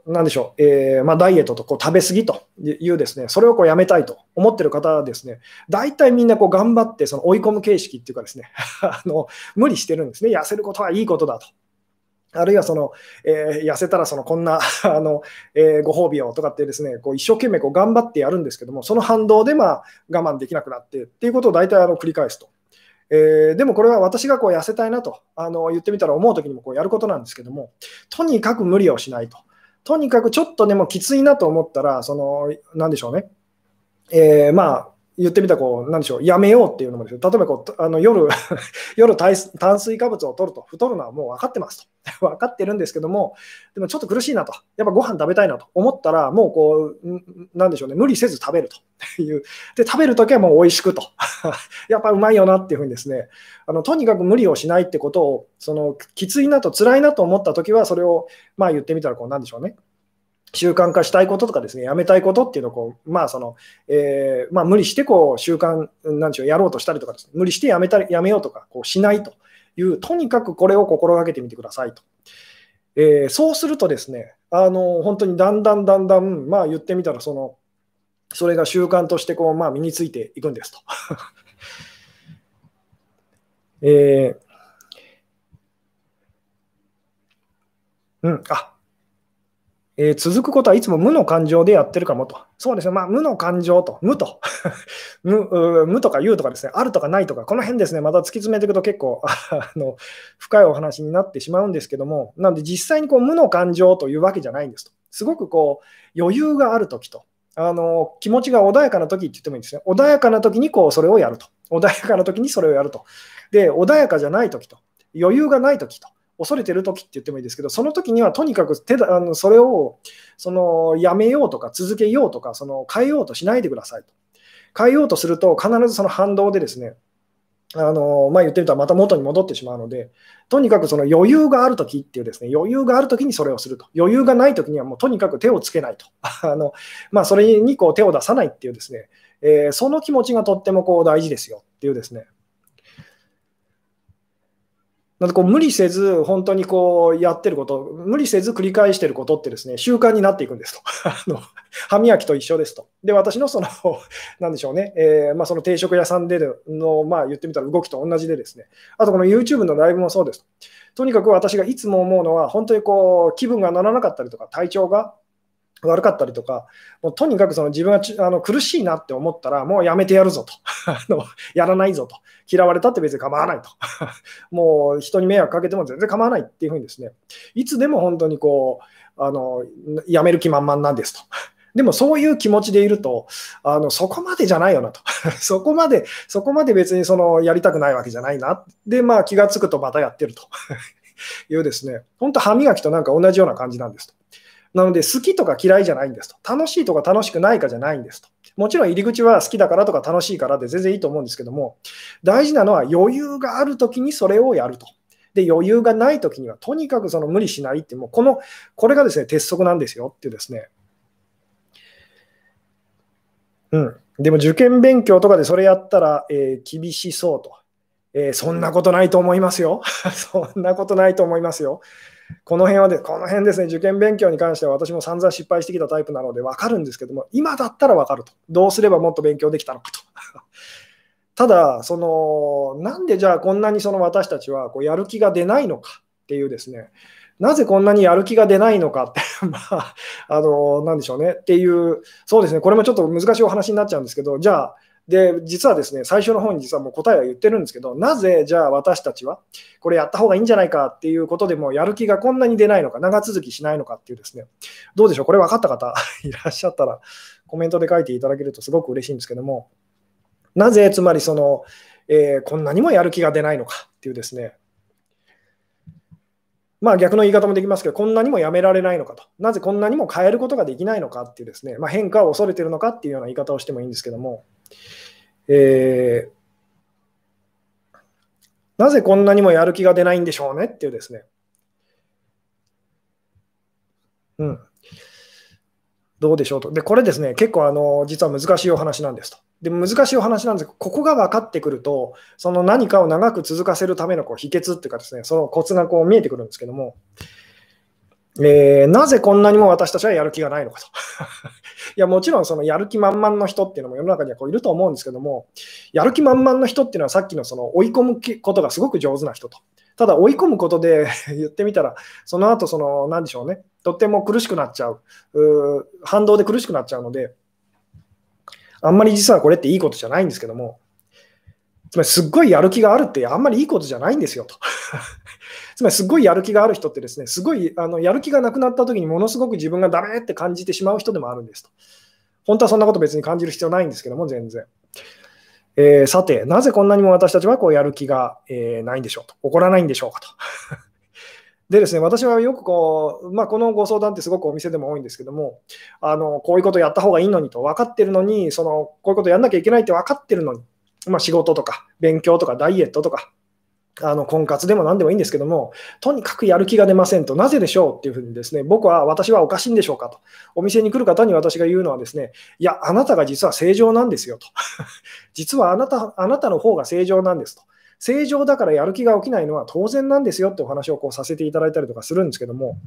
[SPEAKER 1] なんでしょう、えー、まあ、ダイエットとこう食べ過ぎというですね、それをこうやめたいと思ってる方はですね、大体みんなこう頑張ってその追い込む形式っていうかですね、あの無理してるんですね、痩せることはいいことだと。あるいはその、えー、痩せたらそのこんな あの、えー、ご褒美をとかってですね、こう一生懸命こう頑張ってやるんですけども、その反動でまあ我慢できなくなってっていうことを大体あの繰り返すと。えー、でもこれは私がこう痩せたいなとあの言ってみたら思うときにもこうやることなんですけども、とにかく無理をしないと。とにかくちょっとでもきついなと思ったら、その、なんでしょうね。えー、まあ、言ってみたらこう、なんでしょう、やめようっていうのもですよ。例えばこうあの夜 夜炭水化物を取ると、太るのはもう分かってますと。分かってるんですけども、でもちょっと苦しいなと。やっぱご飯食べたいなと思ったら、もうこう、なんでしょうね、無理せず食べるという。で、食べるときはもう美味しくと。やっぱうまいよなっていうふうにですね、あのとにかく無理をしないってことを、そのきついなと辛いなと思ったときは、それを、まあ言ってみたら、こう、なんでしょうね。習慣化したいこととかですね、やめたいことっていうのをこう、まあそのえー、まあ、無理してこう習慣なんでしょう、やろうとしたりとかです、ね、無理してやめたりやめようとかこうしないという、とにかくこれを心がけてみてくださいと。えー、そうするとですね、あの本当にだんだんだんだん、まあ、言ってみたらその、それが習慣としてこう、まあ、身についていくんですと。えーうん、あえー、続くことはいつも無の感情でやってるかもと。そうですね、まあ、無の感情と、無と 無、無とか有とかですね、あるとかないとか、この辺ですね、また突き詰めていくと結構 あの深いお話になってしまうんですけども、なので実際にこう無の感情というわけじゃないんですと。すごくこう余裕があるときと、あの気持ちが穏やかなときって言ってもいいんですね。穏やかなときにこうそれをやると。穏やかなときにそれをやると。で、穏やかじゃないときと、余裕がないときと。恐れてる時って言ってもいいですけど、その時にはとにかく手だあのそれをそのやめようとか続けようとかその変えようとしないでくださいと。変えようとすると必ずその反動でですね、あのまあ、言ってみたらまた元に戻ってしまうので、とにかくその余裕があるときっていうですね、余裕があるときにそれをすると。余裕がないときにはもうとにかく手をつけないと。あのまあ、それにこう手を出さないっていうですね、えー、その気持ちがとってもこう大事ですよっていうですね、なんこう無理せず、本当にこうやってること、無理せず繰り返してることってですね、習慣になっていくんですと。あの歯磨きと一緒ですと。で、私のその、なんでしょうね、えー、まあ、その定食屋さんでの、まあ、言ってみたら動きと同じでですね、あとこの YouTube のライブもそうです。とにかく私がいつも思うのは、本当にこう気分が乗らなかったりとか、体調が悪かったりとか、もうとにかくその自分があの苦しいなって思ったら、もうやめてやるぞと あの、やらないぞと、嫌われたって別に構わないと、もう人に迷惑かけても全然構わないっていうふうにですね、いつでも本当にこう、あのやめる気満々なんですと。でもそういう気持ちでいると、あのそこまでじゃないよなと。そこまで、そこまで別にそのやりたくないわけじゃないな。で、まあ気がつくとまたやってるというですね、本当歯磨きとなんか同じような感じなんですと。なので、好きとか嫌いじゃないんですと。楽しいとか楽しくないかじゃないんですと。もちろん入り口は好きだからとか楽しいからで全然いいと思うんですけども、大事なのは余裕があるときにそれをやると。で、余裕がないときにはとにかくその無理しないって、もうこの、これがですね、鉄則なんですよってですね。うん。でも受験勉強とかでそれやったら、えー、厳しそうと。えー、そんなことないと思いますよ。そんなことないと思いますよ。この辺はで、この辺ですね、受験勉強に関しては私も散々失敗してきたタイプなので分かるんですけども、今だったら分かると。どうすればもっと勉強できたのかと。ただ、その、なんでじゃあこんなにその私たちはこうやる気が出ないのかっていうですね、なぜこんなにやる気が出ないのかって、まあ、あの、なんでしょうねっていう、そうですね、これもちょっと難しいお話になっちゃうんですけど、じゃあ、で、実はですね、最初の方に実はもう答えは言ってるんですけど、なぜじゃあ私たちはこれやった方がいいんじゃないかっていうことでもやる気がこんなに出ないのか、長続きしないのかっていうですね、どうでしょう、これ分かった方？いらっしゃったらコメントで書いていただけるとすごく嬉しいんですけども、なぜつまりその、えー、こんなにもやる気が出ないのかっていうですね、まあ逆の言い方もできますけど、こんなにもやめられないのかと、なぜこんなにも変えることができないのかっていうですね、まあ、変化を恐れてるのかっていうような言い方をしてもいいんですけども、えー、なぜこんなにもやる気が出ないんでしょうねっていうですね。うん。どうでしょうと。で、これですね、結構あの、実は難しいお話なんですと。で、難しいお話なんですけど、ここが分かってくると、その何かを長く続かせるためのこう秘訣っていうかですね、そのコツがこう見えてくるんですけども、えー、なぜこんなにも私たちはやる気がないのかと。いや、もちろんそのやる気満々の人っていうのも世の中にはこういると思うんですけども、やる気満々の人っていうのはさっきのその追い込むことがすごく上手な人と。ただ追い込むことで 言ってみたら、その後その、なんでしょうね、とっても苦しくなっちゃう、う反動で苦しくなっちゃうので、あんまり実はこれっていいことじゃないんですけども、つまりすっごいやる気があるってあんまりいいことじゃないんですよと。つまりすごいやる気がある人ってですね、すごいあのやる気がなくなった時にものすごく自分がダメって感じてしまう人でもあるんですと。本当はそんなこと別に感じる必要ないんですけども、全然。えー、さて、なぜこんなにも私たちはこうやる気が、えー、ないんでしょうと。起こらないんでしょうかと。でですね、私はよくこう、まあ、このご相談ってすごくお店でも多いんですけども、あのこういうことやった方がいいのにと分かってるのに、そのこういうことやんなきゃいけないって分かってるのに、まあ、仕事とか勉強とかダイエットとか、あの婚活でも何でもいいんですけども、とにかくやる気が出ませんと、なぜでしょうっていうふうにですね、僕は私はおかしいんでしょうかと、お店に来る方に私が言うのはですね、いや、あなたが実は正常なんですよと、実はあなたあなたの方が正常なんですと、正常だからやる気が起きないのは当然なんですよってお話をこうさせていただいたりとかするんですけども、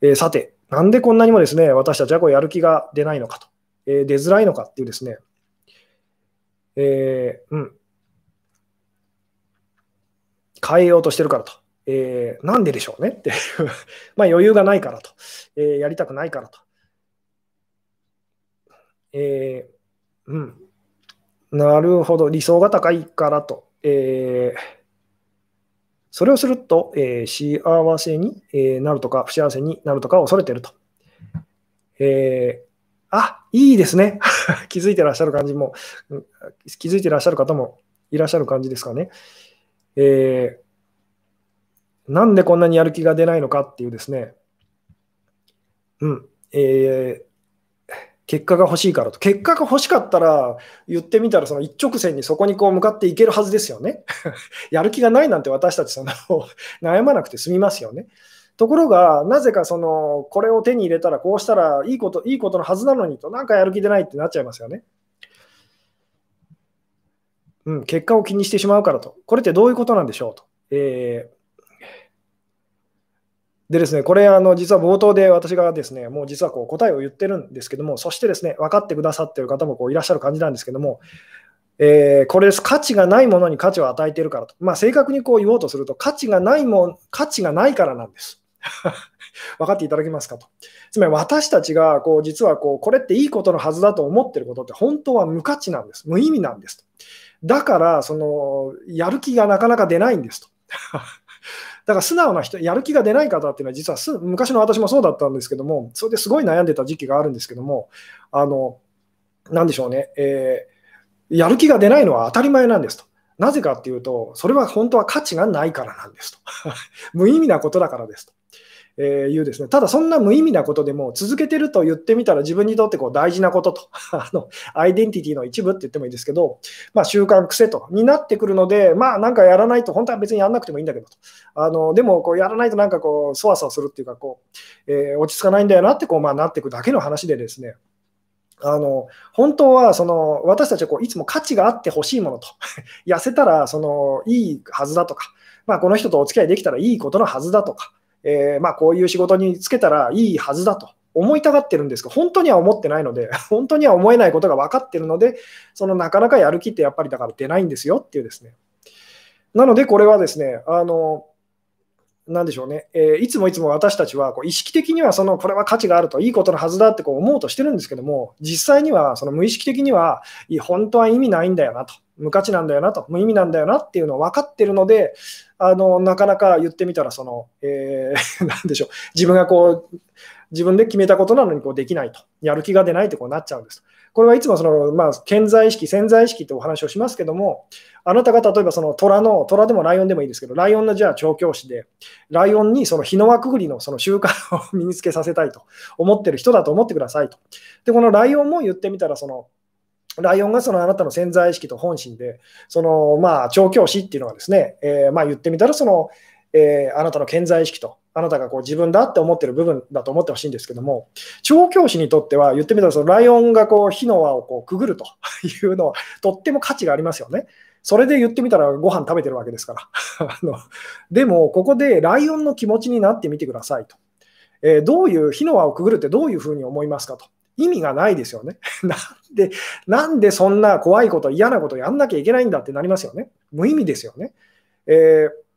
[SPEAKER 1] えー、さて、なんでこんなにもですね、私たちはこうやる気が出ないのかと、えー、出づらいのかっていうですね、えー、うん、変えようとしてるからと。えー、なんででしょうねっていう まあ余裕がないからと、えー、やりたくないからと。えー、うん。なるほど、理想が高いからと。えー、それをすると、えー、幸せに、えなるとか、不幸せになるとか恐れてると。えー、あ、いいですね。気づいてらっしゃる感じも、気づいてらっしゃる方もいらっしゃる感じですかね。えー、なんでこんなにやる気が出ないのかっていうですね、うん、えー、結果が欲しいからと。結果が欲しかったら、言ってみたら、その一直線にそこにこう向かっていけるはずですよね。やる気がないなんて私たちそんな悩まなくて済みますよね。ところが、なぜかその、これを手に入れたら、こうしたらいいこと、いいことのはずなのにと、なんかやる気出ないってなっちゃいますよね。うん、結果を気にしてしまうからと。これってどういうことなんでしょうと。えー、でですね、これ、あの実は冒頭で私がですね、もう実はこう答えを言ってるんですけども、そしてですね、分かってくださってる方もこういらっしゃる感じなんですけども、えー、これです、価値がないものに価値を与えているからと。まあ、正確にこう言おうとすると、価値がないもん、価値がないからなんです。分かっていただけますかと。つまり私たちがこう実はこうこれっていいことのはずだと思ってることって本当は無価値なんです。無意味なんですと。だから、その、やる気がなかなか出ないんですと。だから素直な人、やる気が出ない方っていうのは、実は昔の私もそうだったんですけども、それですごい悩んでた時期があるんですけども、あの、なんでしょうね、えー、やる気が出ないのは当たり前なんですと。なぜかっていうと、それは本当は価値がないからなんですと。無意味なことだからですと。えいうですね、ただそんな無意味なことでも続けてると言ってみたら自分にとってこう大事なことと あの、アイデンティティの一部って言ってもいいですけど、まあ、習慣癖とになってくるので、まあなんかやらないと、本当は別にやらなくてもいいんだけどと、あのでもこうやらないとなんかこう、そわそわするっていうかこう、えー、落ち着かないんだよなってこう、まあ、なっていくだけの話でですね、あの本当はその私たちはこういつも価値があってほしいものと、痩せたらそのいいはずだとか、まあ、この人とお付き合いできたらいいことのはずだとか、えー、まあこういう仕事に就けたらいいはずだと。思いたがってるんですが、本当には思ってないので、本当には思えないことが分かってるので、そのなかなかやる気ってやっぱりだから出ないんですよっていうですね。なので、これはですね、あの、なんでしょうね、えー、いつもいつも私たちはこう意識的にはそのこれは価値があると、いいことのはずだってこう思うとしてるんですけども、実際にはその無意識的には、本当は意味ないんだよなと、無価値なんだよなと、無意味なんだよなっていうのを分かってるので、あのなかなか言ってみたらその、えー、なんでしょう、自分がこう自分で決めたことなのにこうできないと、やる気が出ないってこうなっちゃうんです。これはいつもその、まあ、潜在意識、潜在意識とお話をしますけども、あなたが例えばその虎の、虎でもライオンでもいいですけど、ライオンのじゃあ調教師で、ライオンにその日の輪くぐりのその習慣を 身につけさせたいと思ってる人だと思ってくださいと。で、このライオンも言ってみたら、その、ライオンがそのあなたの潜在意識と本心で、そのまあ調教師っていうのはですね、えー、まあ言ってみたらその、えー、あなたの潜在意識とあなたがこう自分だって思ってる部分だと思ってほしいんですけども、調教師にとっては言ってみたらそのライオンがこう火の輪をこうくぐると いうのはとっても価値がありますよね。それで言ってみたらご飯食べてるわけですから あの。でも、ここでライオンの気持ちになってみてくださいと。えー、どういう火の輪をくぐるってどういうふうに思いますかと。意味がないですよね。なんで、なんでそんな怖いこと、嫌なことやんなきゃいけないんだってなりますよね。無意味ですよね。えー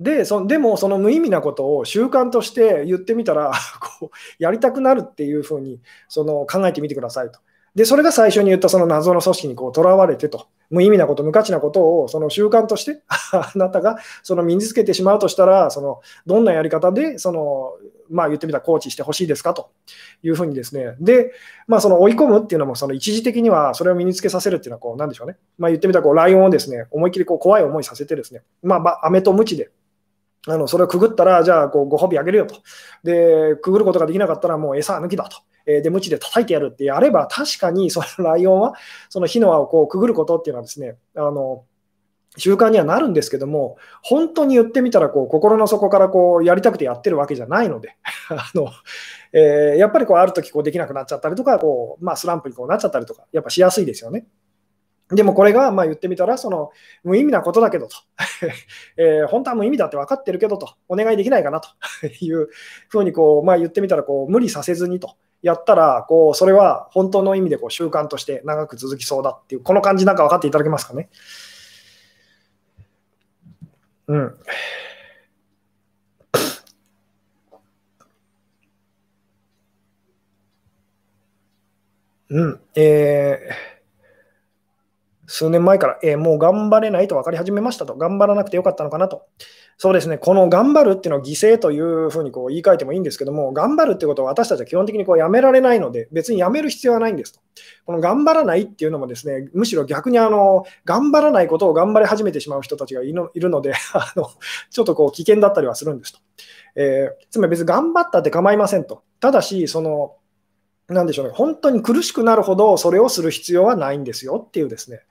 [SPEAKER 1] でそでも、その無意味なことを習慣として言ってみたら こうやりたくなるっていうふうにその考えてみてくださいと。で、それが最初に言ったその謎の組織にとらわれてと、無意味なこと、無価値なことをその習慣として あなたがその身につけてしまうとしたら、そのどんなやり方でその、まあ、言ってみたらコーチしてほしいですかと。いうふうにですね、で、まあ、その追い込むっていうのも、その一時的にはそれを身につけさせるっていうのはこう、なんでしょうね、まあ、言ってみたらこうライオンをですね思いっきりこう怖い思いさせてですね、まあ、飴と鞭で。あのそれをくぐったら、じゃあこうご褒美あげるよと。で、くぐることができなかったらもう餌抜きだと。えで、鞭で叩いてやるってやれば、確かにそのライオンは、その火の輪をこうくぐることっていうのはですね、あの習慣にはなるんですけども、本当に言ってみたらこう、心の底からこうやりたくてやってるわけじゃないので、あのえー、やっぱりこうある時こうできなくなっちゃったりとか、こうまあ、スランプにこうなっちゃったりとか、やっぱしやすいですよね。でもこれがまあ言ってみたら、その無意味なことだけどと、え、本当は無意味だって分かってるけどと、お願いできないかなと。いうふうにこう、まあ、言ってみたらこう無理させずにと。やったら、こうそれは本当の意味でこう習慣として長く続きそうだっていう、この感じなんか分かっていただけますかね？うん。うん。えー数年前から、えー、もう頑張れないと分かり始めましたと、頑張らなくてよかったのかなと。そうですね、この頑張るっていうのは犠牲というふうにこう言い換えてもいいんですけども、頑張るってことは私たちは基本的にこうやめられないので、別にやめる必要はないんですと。この頑張らないっていうのもですね、むしろ逆にあの頑張らないことを頑張り始めてしまう人たちがいるので あの、ちょっとこう危険だったりはするんですと。えー、つまり別に頑張ったって構いませんと。ただし、その、なんでしょうね、本当に苦しくなるほどそれをする必要はないんですよっていうですね、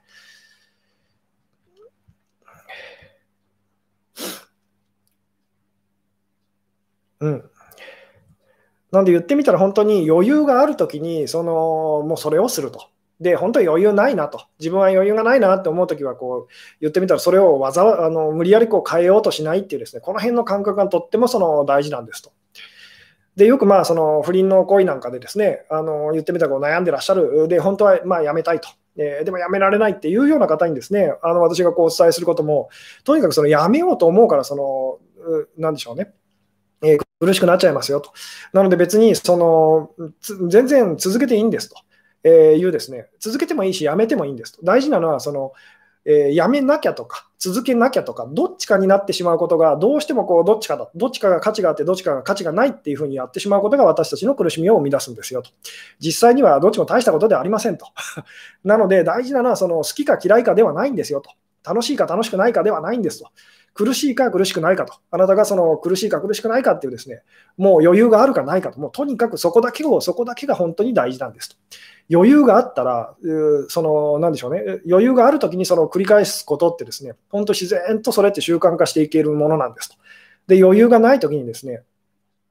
[SPEAKER 1] うん。なんで言ってみたら本当に余裕があるときに、その、もうそれをすると。で、本当に余裕ないなと。自分は余裕がないなって思うときは、こう、言ってみたらそれをわざあの無理やりこう変えようとしないっていうですね、この辺の感覚がとってもその大事なんですと。で、よくまあその不倫の恋なんかでですね、あの言ってみたらこう悩んでらっしゃる。で、本当はまあやめたいと。えー、でもやめられないっていうような方にですね、あの私がこうお伝えすることも、とにかくそのやめようと思うから、その、なんでしょうね。えー、苦しくなっちゃいますよと。なので別にその全然続けていいんですと、えいうですね、続けてもいいし、やめてもいいんですと。大事なのはその、えー、やめなきゃとか、続けなきゃとか、どっちかになってしまうことが、どうしてもこうどっちかだ、どっちかが価値があって、どっちかが価値がないっていうふうにやってしまうことが私たちの苦しみを生み出すんですよと。実際にはどっちも大したことではありませんと。なので大事なのはその好きか嫌いかではないんですよと。楽しいか楽しくないかではないんですと。苦しいか苦しくないかと、あなたがその苦しいか苦しくないかっていうですね、もう余裕があるかないかと、もうとにかくそこだけを、そこだけが本当に大事なんですと。余裕があったら、その、なんでしょうね、余裕があるときにその繰り返すことってですね、本当自然とそれって習慣化していけるものなんですと。で、余裕がないときにですね、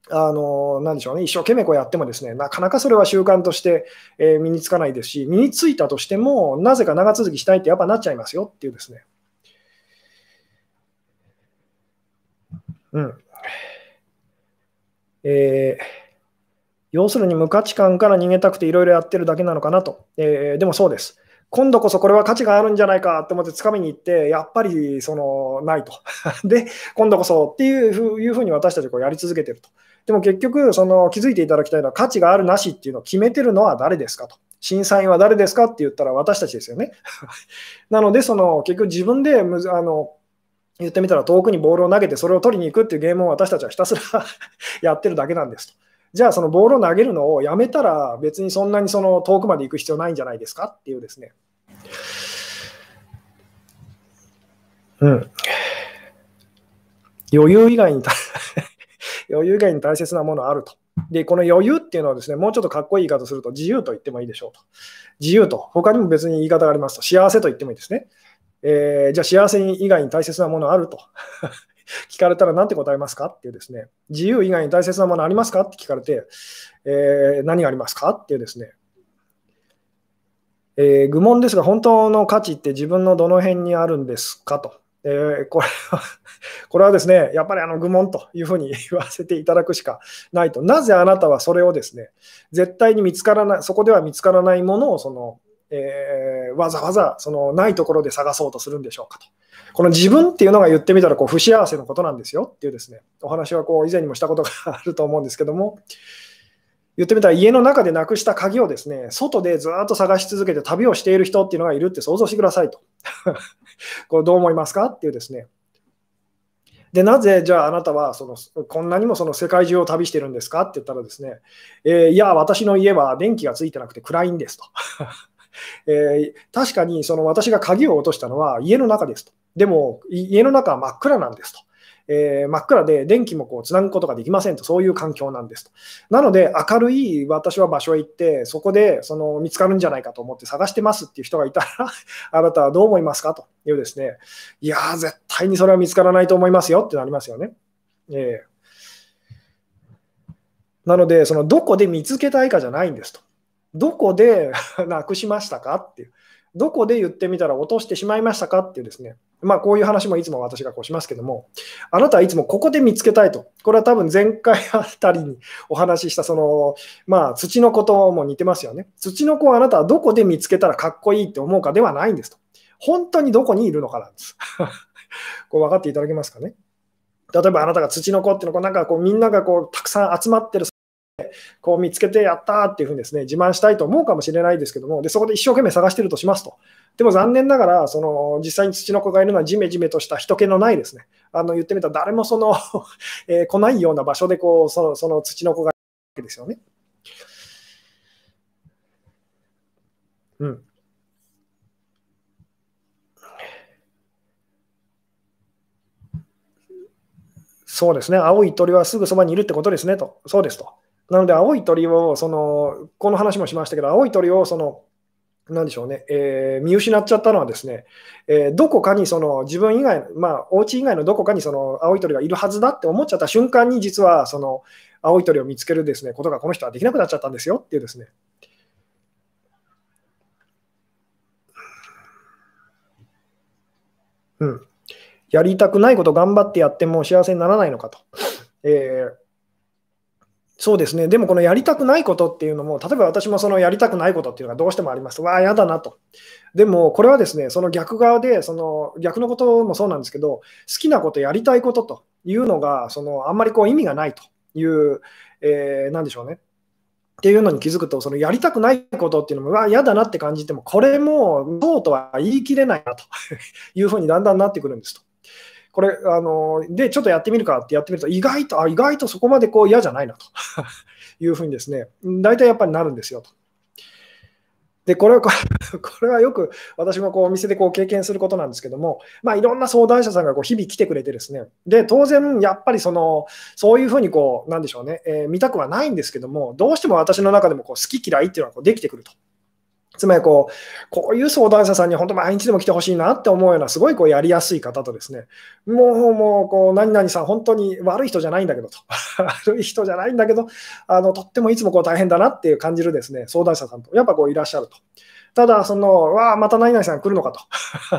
[SPEAKER 1] あの、なんでしょうね、一生懸命こうやってもですね、なかなかそれは習慣として、え身につかないですし、身についたとしても、なぜか長続きしたいってやっぱなっちゃいますよっていうですね。うん。えー、要するに無価値観から逃げたくていろいろやってるだけなのかなと。えー、でもそうです。今度こそこれは価値があるんじゃないかと思ってつかみに行って、やっぱりそのないと。で、今度こそっていうふういうふうに私たちこうやり続けてると。でも結局、その気づいていただきたいのは価値があるなしっていうのを決めてるのは誰ですかと。審査員は誰ですかって言ったら私たちですよね。なので、その結局自分でむあの言ってみたら遠くにボールを投げてそれを取りに行くっていうゲームを私たちはひたすら やってるだけなんですと。じゃあそのボールを投げるのをやめたら別にそんなにその遠くまで行く必要ないんじゃないですかっていうですね。うん。余裕以外に 余裕以外に大切なものあると。で、この余裕っていうのはですね、もうちょっとかっこいい言い方すると、自由と言ってもいいでしょうと。自由と、他にも別に言い方がありますと、幸せと言ってもいいですね。えー、じゃあ幸せ以外に大切なものあると 聞かれたら何て答えますか？っていうですね、自由以外に大切なものありますか？って聞かれて、えー、何がありますか？っていうですね、えー、愚問ですが、本当の価値って自分のどの辺にあるんですか？と。えー、これは これはですね、やっぱりあの愚問というふうに言わせていただくしかないと。なぜあなたはそれをですね、絶対に見つからない、そこでは見つからないものをその、えー、わざわざそのないところで探そうとするんでしょうか？と。この自分っていうのが言ってみたらこう不幸せのことなんですよっていうですね、お話はこう以前にもしたことがあると思うんですけども、言ってみたら家の中でなくした鍵をですね、外でずっと探し続けて旅をしている人っていうのがいるって想像してくださいと。これどう思いますかっていうですね。で、なぜじゃああなたはそのこんなにもその世界中を旅してるんですかって言ったらですね、えー、いや、私の家は電気がついてなくて暗いんですと。えー、確かにその私が鍵を落としたのは家の中ですと。でも家の中は真っ暗なんですと。えー、真っ暗で電気もこうつなぐことができませんと、そういう環境なんですと。なので、明るい私は場所へ行って、そこでその見つかるんじゃないかと思って探してますっていう人がいたら あなたはどう思いますかというですね、いやー、絶対にそれは見つからないと思いますよってなりますよね。えーなので、そのどこで見つけたいかじゃないんですと。どこで なくしましたかっていう。どこで言ってみたら落としてしまいましたかっていうですね、まあ、こういう話もいつも私がこうしますけども、あなたはいつもここで見つけたいと。これは多分前回あたりにお話ししたその、まあ、土のことも似てますよね。土の子をあなたはどこで見つけたらかっこいいって思うかではないんですと。本当にどこにいるのかなんです。こう分かっていただけますかね。例えばあなたが土の子っていうのをなんかこうみんながこうたくさん集まってるこう見つけてやったっていうふうにですね自慢したいと思うかもしれないですけども、でそこで一生懸命探してるとしますと。でも残念ながら、その実際に土の子がいるのはじめじめとした人気のないですね、あの言ってみたら誰もその えー、来ないような場所でこうそのその土の子がいるわけですよね。うん。そうですね、青い鳥はすぐそばにいるってことですねと、そうですと。なので、青い鳥を、その、この話もしましたけど、青い鳥を、その、なんでしょうね、えー、見失っちゃったのはですね、えー、どこかにその自分以外、まあ、お家以外のどこかにその青い鳥がいるはずだって思っちゃった瞬間に、実はその青い鳥を見つけるですねことがこの人はできなくなっちゃったんですよっていうですね。うん、やりたくないこと頑張ってやっても幸せにならないのかと。えーそうですね、でもこのやりたくないことっていうのも、例えば私もそのやりたくないことっていうのがどうしてもあります。わあ、やだなと。でもこれはですね、その逆側で、その逆のこともそうなんですけど、好きなこと、やりたいことというのが、そのあんまりこう意味がないという、えー、なんでしょうね。っていうのに気づくと、そのやりたくないことっていうのも、うわ、嫌だなって感じても、これもそうとは言い切れないなというふうにだんだんなってくるんですと。これ、あの、で、ちょっとやってみるかってやってみると、意外と、あ、意外とそこまでこう嫌じゃないなと いうふうにですね、大体やっぱりなるんですよと。で、これは、これ はよく私もこうお店でこう経験することなんですけども、まあ、いろんな相談者さんがこう日々来てくれてですね、で、当然、やっぱりその、そういうふうにこう、なんでしょうね、えー、見たくはないんですけども、どうしても私の中でもこう好き嫌いっていうのはこうできてくると。つまりこう、こういう相談者さんに本当毎日でも来てほしいなって思うような、すごいこうやりやすい方とですね、もう、もう、こう、何々さん、本当に悪い人じゃないんだけどと、悪い人じゃないんだけど、あのとってもいつもこう大変だなっていう感じるですね、相談者さんと、やっぱこういらっしゃると。ただ、その、わあ、また何々さん来るのかと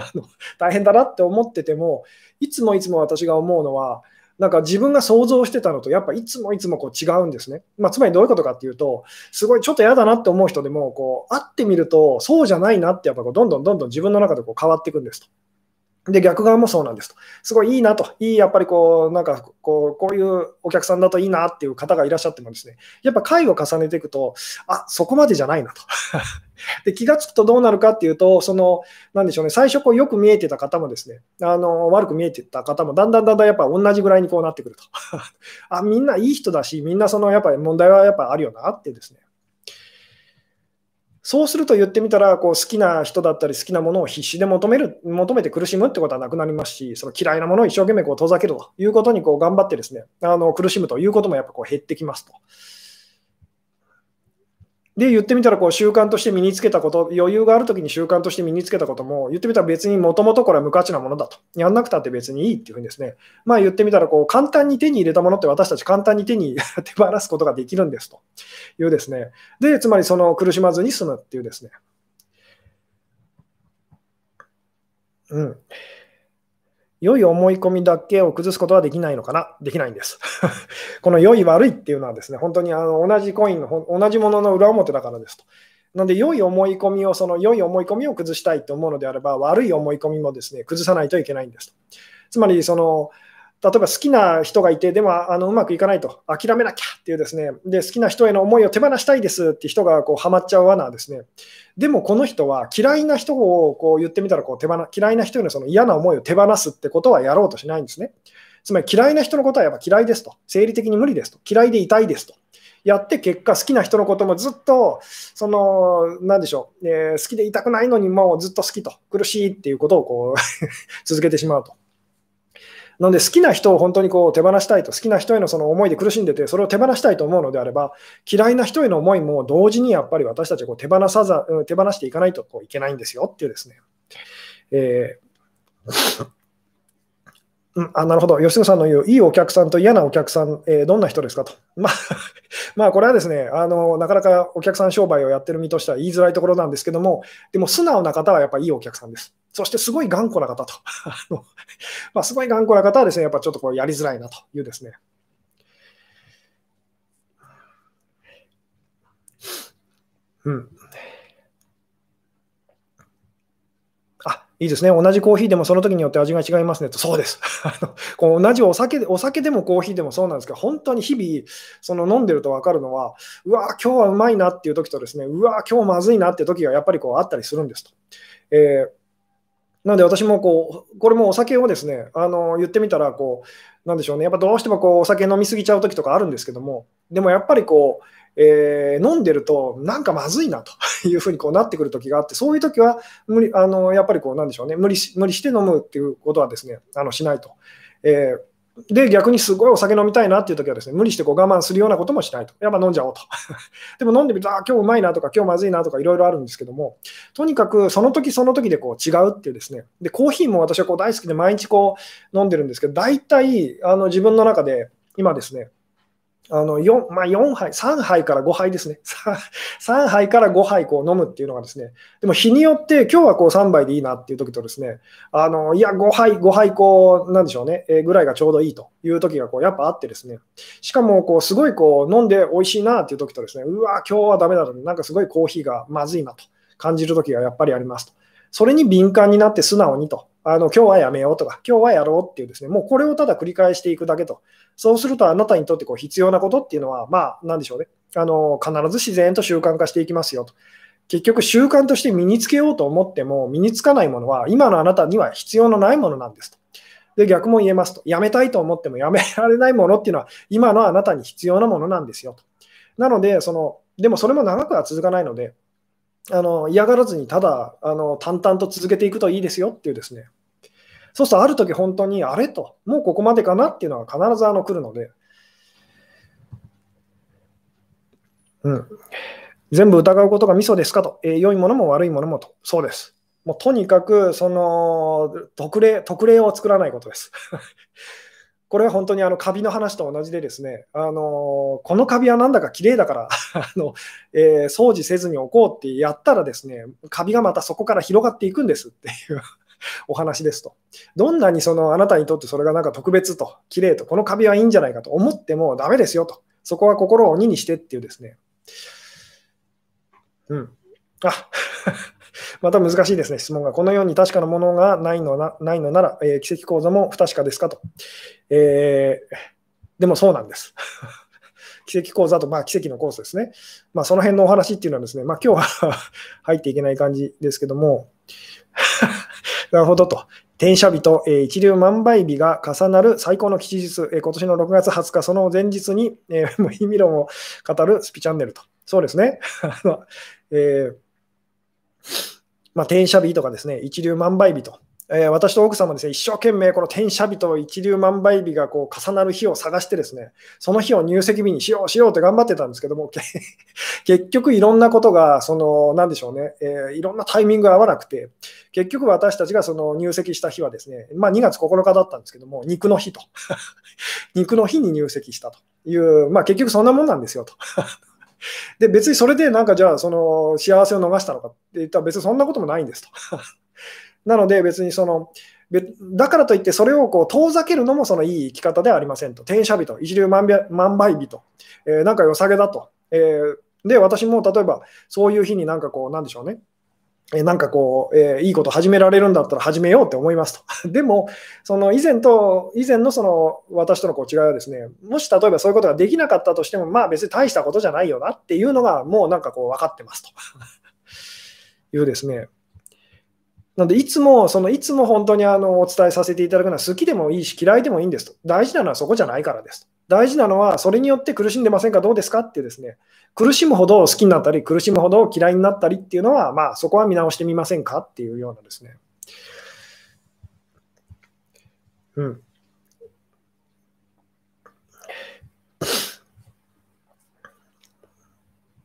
[SPEAKER 1] 大変だなって思ってても、いつもいつも私が思うのは、なんか自分が想像してたのと、やっぱいつもいつもこう違うんですね。まあ、つまりどういうことかっていうと、すごいちょっと嫌だなって思う人でも、こう会ってみると、そうじゃないなって、やっぱこうどんどんどんどん自分の中でこう変わっていくんですと。で、逆側もそうなんですと。すごいいいなと。いい、やっぱりこう、なんかこう、こういうお客さんだといいなっていう方がいらっしゃってもですね、やっぱ回を重ねていくと、あ、そこまでじゃないなと。で気がつくとどうなるかっていうと、その、なんでしょうね、最初こうよく見えてた方もですね、あの悪く見えてた方も、だんだんだんだんやっぱ同じぐらいにこうなってくると。あ、みんないい人だし、みんなそのやっぱり問題はやっぱあるよなってですね。そうすると言ってみたら、こう好きな人だったり、好きなものを必死で求める求めて苦しむってことはなくなりますし、その嫌いなものを一生懸命こう遠ざけるということにこう頑張ってですね、あの苦しむということもやっぱこう減ってきますと。で、言ってみたらこう習慣として身につけたこと、余裕があるときに習慣として身につけたことも、言ってみたら別にもともとこれは無価値なものだと。やんなくたって別にいいっていうふうにですね、まあ言ってみたらこう簡単に手に入れたものって私たち簡単に手に 手放すことができるんですというですね。で、つまりその苦しまずに済むっていうですね。うん。良い思い込みだけを崩すことはできないのかな？できないんです。この良い悪いっていうのはですね、本当にあの同じコインの、同じものの裏表だからですと。なので、良い思い込みを、その良い思い込みを崩したいと思うのであれば、悪い思い込みもですね、崩さないといけないんですと。つまり、その、例えば好きな人がいて、でもあのうまくいかないと、諦めなきゃっていうですね、で好きな人への思いを手放したいですって人がこうハマっちゃう罠ですね。でもこの人は嫌いな人をこう言ってみたらこう手放嫌いな人へのその嫌な思いを手放すってことはやろうとしないんですね。つまり嫌いな人のことはやっぱ嫌いですと、生理的に無理ですと、嫌いでいたいですと。やって結果、好きな人のこともずっと、その、なんでしょう、えー、好きでいたくないのにもうずっと好きと、苦しいっていうことをこう 続けてしまうと。なので好きな人を本当にこう手放したいと、好きな人へのその思いで苦しんでて、それを手放したいと思うのであれば、嫌いな人への思いも同時にやっぱり私たちこう手放さざ手放していかないとこういけないんですよっていうですね。えーうん、あなるほど、吉野さんの言う、いいお客さんと嫌なお客さん、えー、どんな人ですかと。まあ、まあ、これはですねあの、なかなかお客さん商売をやってる身としては言いづらいところなんですけども、でも素直な方はやっぱりいいお客さんです。そしてすごい頑固な方と。まあ、すごい頑固な方はですね、やっぱちょっとこうやりづらいなというですね。うん。あ、いいですね。同じコーヒーでもその時によって味が違いますねと。そうです。こう同じお酒で、お酒でもコーヒーでもそうなんですけど、本当に日々、その飲んでると分かるのは、うわ今日はうまいなっていう時とですね、うわ今日まずいなっていう時がやっぱりこうあったりするんですと。えーなので私もこう、これもお酒をですね、あの言ってみたらこう、なんでしょうね、やっぱどうしてもこうお酒飲みすぎちゃうときとかあるんですけども、でもやっぱりこう、えー、飲んでると、なんかまずいなと いうふうにこうなってくるときがあって、そういうときは無理あの、やっぱりこう、なんでしょうね無理し、無理して飲むっていうことはですね、あのしないと。えーで、逆にすごいお酒飲みたいなっていう時はですね、無理してこう我慢するようなこともしないと。やっぱ飲んじゃおうと。でも飲んでみると、あ、今日うまいなとか、今日まずいなとかいろいろあるんですけども、とにかくその時その時でこう違うっていうですね。で、コーヒーも私はこう大好きで毎日こう飲んでるんですけど、大体あの自分の中で今ですね、あの 4, まあ、4杯、3杯から5杯ですね。3杯から5杯こう飲むっていうのがですね、でも日によって今日はこう3杯でいいなっていう時とですね、あのいや、5杯、5杯こう、なんでしょうね、えー、ぐらいがちょうどいいという時がこうやっぱあってですね、しかもこうすごいこう飲んで美味しいなっていう時とですね、うわ、今日はダメだと、なんかすごいコーヒーがまずいなと感じる時がやっぱりありますと。それに敏感になって素直にと。あの今日はやめようとか、今日はやろうっていうですね、もうこれをただ繰り返していくだけと。そうするとあなたにとってこう必要なことっていうのは、まあ、なんでしょうね。あの必ず自然と習慣化していきますよと。結局習慣として身につけようと思っても身につかないものは今のあなたには必要のないものなんですと。で逆も言えますと。やめたいと思ってもやめられないものっていうのは今のあなたに必要なものなんですよと。なので、そのでもそれも長くは続かないので、あの嫌がらずにただあの淡々と続けていくといいですよっていうですね。そうするとある時本当にあれと、もうここまでかなっていうのが必ずあの来るので、うん。全部疑うことがミソですかと、えー、良いものも悪いものもと、そうです。もうとにかくその特例特例を作らないことです。これは本当にあのカビの話と同じで、ですねあのこのカビはなんだか綺麗だから あの、えー、掃除せずにおこうってやったら、ですねカビがまたそこから広がっていくんですっていう お話ですと。どんなにそのあなたにとってそれがなんか特別と、綺麗と、このカビはいいんじゃないかと思ってもダメですよと。そこは心を鬼にしてっていうですね。うん。あ また難しいですね、質問が。このように確かなものがないのなないのなら、えー、奇跡講座も不確かですかと。えー、でもそうなんです。奇跡講座と、まあ、奇跡のコースですね。まあ、その辺のお話っていうのはですね、まあ、今日は入っていけない感じですけども、なるほどと。転写日と、えー、一流万倍日が重なる最高の吉日、えー、今年の6月20日、その前日に、えー、無意味論を語るスピチャンネルと。そうですね。あのえーまあ、転写日とかですね、一流万倍日と、えー、私と奥様ですね、一生懸命この転写日と一粒万倍日がこう重なる日を探してですね、その日を入籍日にしようしようって頑張ってたんですけども、結局いろんなことが、その、なんでしょうね、えー、いろんなタイミングが合わなくて、結局私たちがその入籍した日はですね、まあ、2月9日だったんですけども、肉の日と。肉の日に入籍したという、まあ結局そんなもんなんですよと。で、別にそれでなんかじゃあ、その幸せを逃したのかって言ったら別にそんなこともないんですと。なので別にその、だからといってそれをこう遠ざけるのもそのいい生き方ではありませんと。転写人、一流万倍人、えー、なんか良さげだと。えー、で、私も例えばそういう日になんかこう、なんでしょうね。えなんかこう、えー、いいこと始められるんだったら始めようって思いますと。でも、その以前と、以前のその私とのこう違いはですね、もし例えばそういうことができなかったとしても、まあ別に大したことじゃないよなっていうのがもうなんかこう分かってますと いうですね。なので、いつも、そのいつも本当にあのお伝えさせていただくのは、好きでもいいし、嫌いでもいいんですと。大事なのはそこじゃないからです。大事なのは、それによって苦しんでませんか、どうですか？ってですね、苦しむほど好きになったり、苦しむほど嫌いになったりっていうのは、まあ、そこは見直してみませんか？っていうようなですね。うん。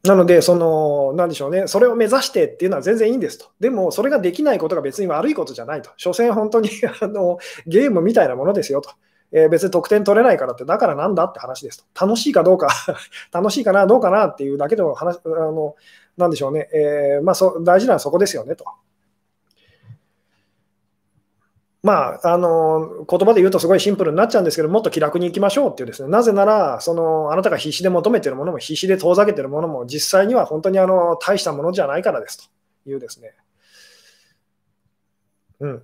[SPEAKER 1] なので、その、なんでしょうね、それを目指してっていうのは全然いいんですと。でも、それができないことが別に悪いことじゃないと。所詮本当に あのゲームみたいなものですよと。えー、別に得点取れないからって、だからなんだって話ですと。楽しいかどうか 楽しいかな、どうかなっていうだけの話、あの、なんでしょうね、えー、まあそ、大事なのはそこですよねと。まあ、あの言葉で言うとすごいシンプルになっちゃうんですけど、もっと気楽にいきましょうっていうですね、なぜなら、そのあなたが必死で求めてるものも、必死で遠ざけてるものも、実際には本当にあの大したものじゃないからですというですね。うん。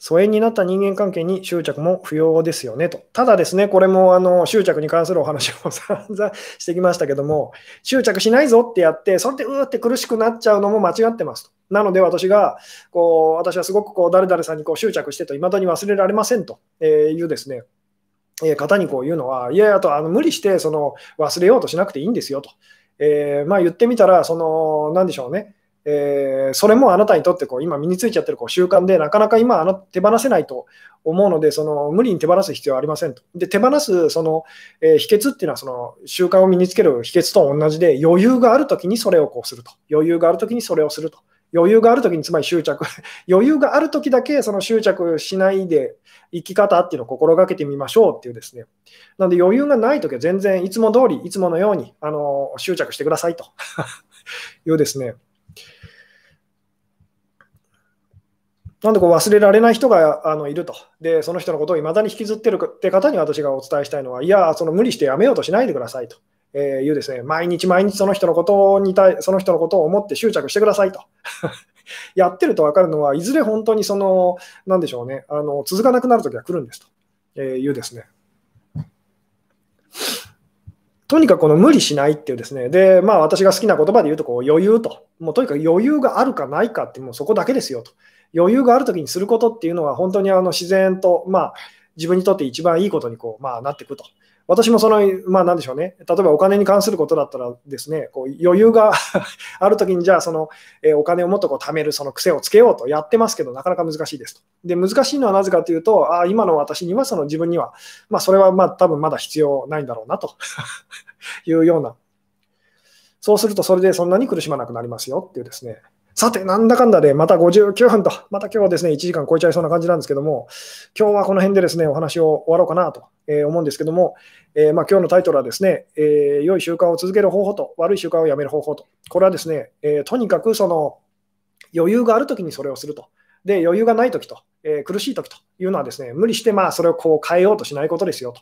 [SPEAKER 1] 疎遠になった人間関係に執着も不要ですよねと。ただですね、これもあの執着に関するお話を散々してきましたけども、執着しないぞってやって、それでうーって苦しくなっちゃうのも間違ってますと。なので私が、こう私はすごくこう誰々さんにこう執着してと、いまだに忘れられませんというですね、方にこう言うのは、いやいやとあの無理してその忘れようとしなくていいんですよと。えー、まあ、言ってみたら、その、なんでしょうね。えー、それもあなたにとってこう今身についちゃってるこう習慣でなかなか今あの手放せないと思うのでその無理に手放す必要はありませんと。で手放すその、えー、秘訣っていうのはその習慣を身につける秘訣と同じで余裕があるときにそれをこうすると余裕があるときにそれをすると余裕があるときにつまり執着 余裕があるときだけその執着しないで生き方っていうのを心がけてみましょうっていうですねなので余裕がないときは全然いつも通りいつものようにあの執着してくださいと いうですねなんでこう忘れられない人があのいると。で、その人のことをいまだに引きずってるって方に私がお伝えしたいのは、いや、その無理してやめようとしないでくださいと。えいうですね、毎日毎日その人のことに対、その人のことを思って執着してくださいと。やってると分かるのは、いずれ本当にその、なんでしょうね、あの続かなくなるときは来るんですと、えいうですね。とにかくこの無理しないっていうですね、で、まあ私が好きな言葉で言うとこう余裕と、もうとにかく余裕があるかないかってもうそこだけですよと。余裕があるときにすることっていうのは、本当にあの自然と、まあ、自分にとって一番いいことにこう、まあ、なっていくと。私もその、まあなんでしょうね、例えばお金に関することだったらですね、こう余裕が あるときに、じゃあその、えー、お金をもっとこう貯めるその癖をつけようとやってますけど、なかなか難しいですと。で、難しいのはなぜかというと、ああ今の私には、その自分には、まあそれはまあ多分まだ必要ないんだろうなと いうような。そうすると、それでそんなに苦しまなくなりますよっていうですね、さて、なんだかんだでまた59分と、また今日はですね、1時間超えちゃいそうな感じなんですけども、今日はこの辺でですね、お話を終わろうかなと思うんですけども、え、まあ、今日のタイトルはですね、え、良い習慣を続ける方法と悪い習慣をやめる方法と、これはですね、え、とにかくその余裕があるときにそれをすると。で、余裕がないときと、え苦しいときというのはですね、無理してまあそれをこう変えようとしないことですよ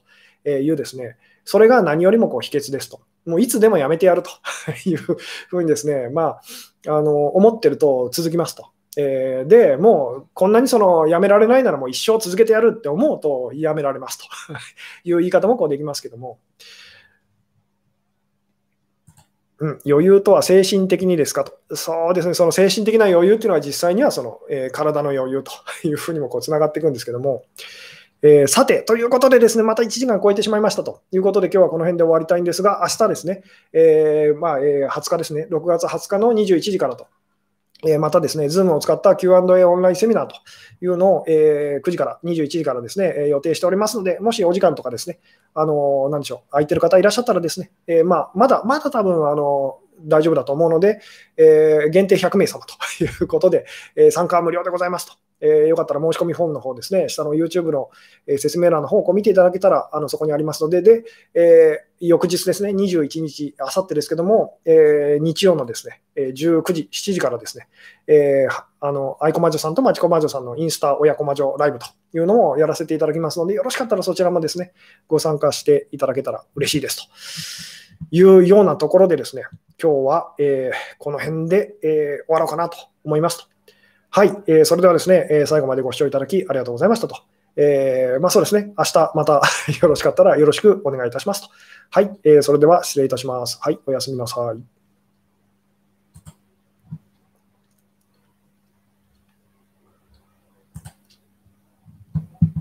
[SPEAKER 1] というですね、それが何よりもこう秘訣ですと。もういつでもやめてやると いうふうにですね、まあ、あの思ってると続きますと。えー、でもうこんなにそのやめられないならもう一生続けてやるって思うとやめられますと。いう言い方もこうできますけども、うん、余裕とは精神的にですかと、そうですね、その精神的な余裕っていうのは実際にはその、えー、体の余裕というふうにもつながっていくんですけども、えー、さて、ということでですね、また1時間超えてしまいましたと。いうことで、今日はこの辺で終わりたいんですが、明日ですね、えー、まあえー、20日ですね、6月20日の21時からと。えまたですね、ズームを使った Q&A オンラインセミナーというのを、え9時から21時からですね、え予定しておりますので、もしお時間とかですね、あのなんでしょう、空いてる方いらっしゃったらですね、えま、まだ、まだ多分、あの大丈夫だと思うので、え、限定100名様ということで、え、参加は無料でございますと。えー、よかったら申し込みフォームの方ですね、下の YouTube の、え説明欄の方を見ていただけたら、あのそこにありますので、で、え翌日ですね、21日、あさってですけども、え日曜のですね、19時、7時からですね、えあの、愛子魔女さんと町子魔女さんのインスタ親子魔女ライブというのをやらせていただきますので、よろしかったらそちらもですね、ご参加していただけたら嬉しいですと。いうようなところでですね、今日は、えー、この辺で、えー、終わろうかなと思いますと。はい、えー、それではですね、え最後までご視聴いただきありがとうございましたと。えまあ、そうですね、明日また よろしかったらよろしくお願いいたしますと。はい、えそれでは失礼いたします。はい、おやすみなさい。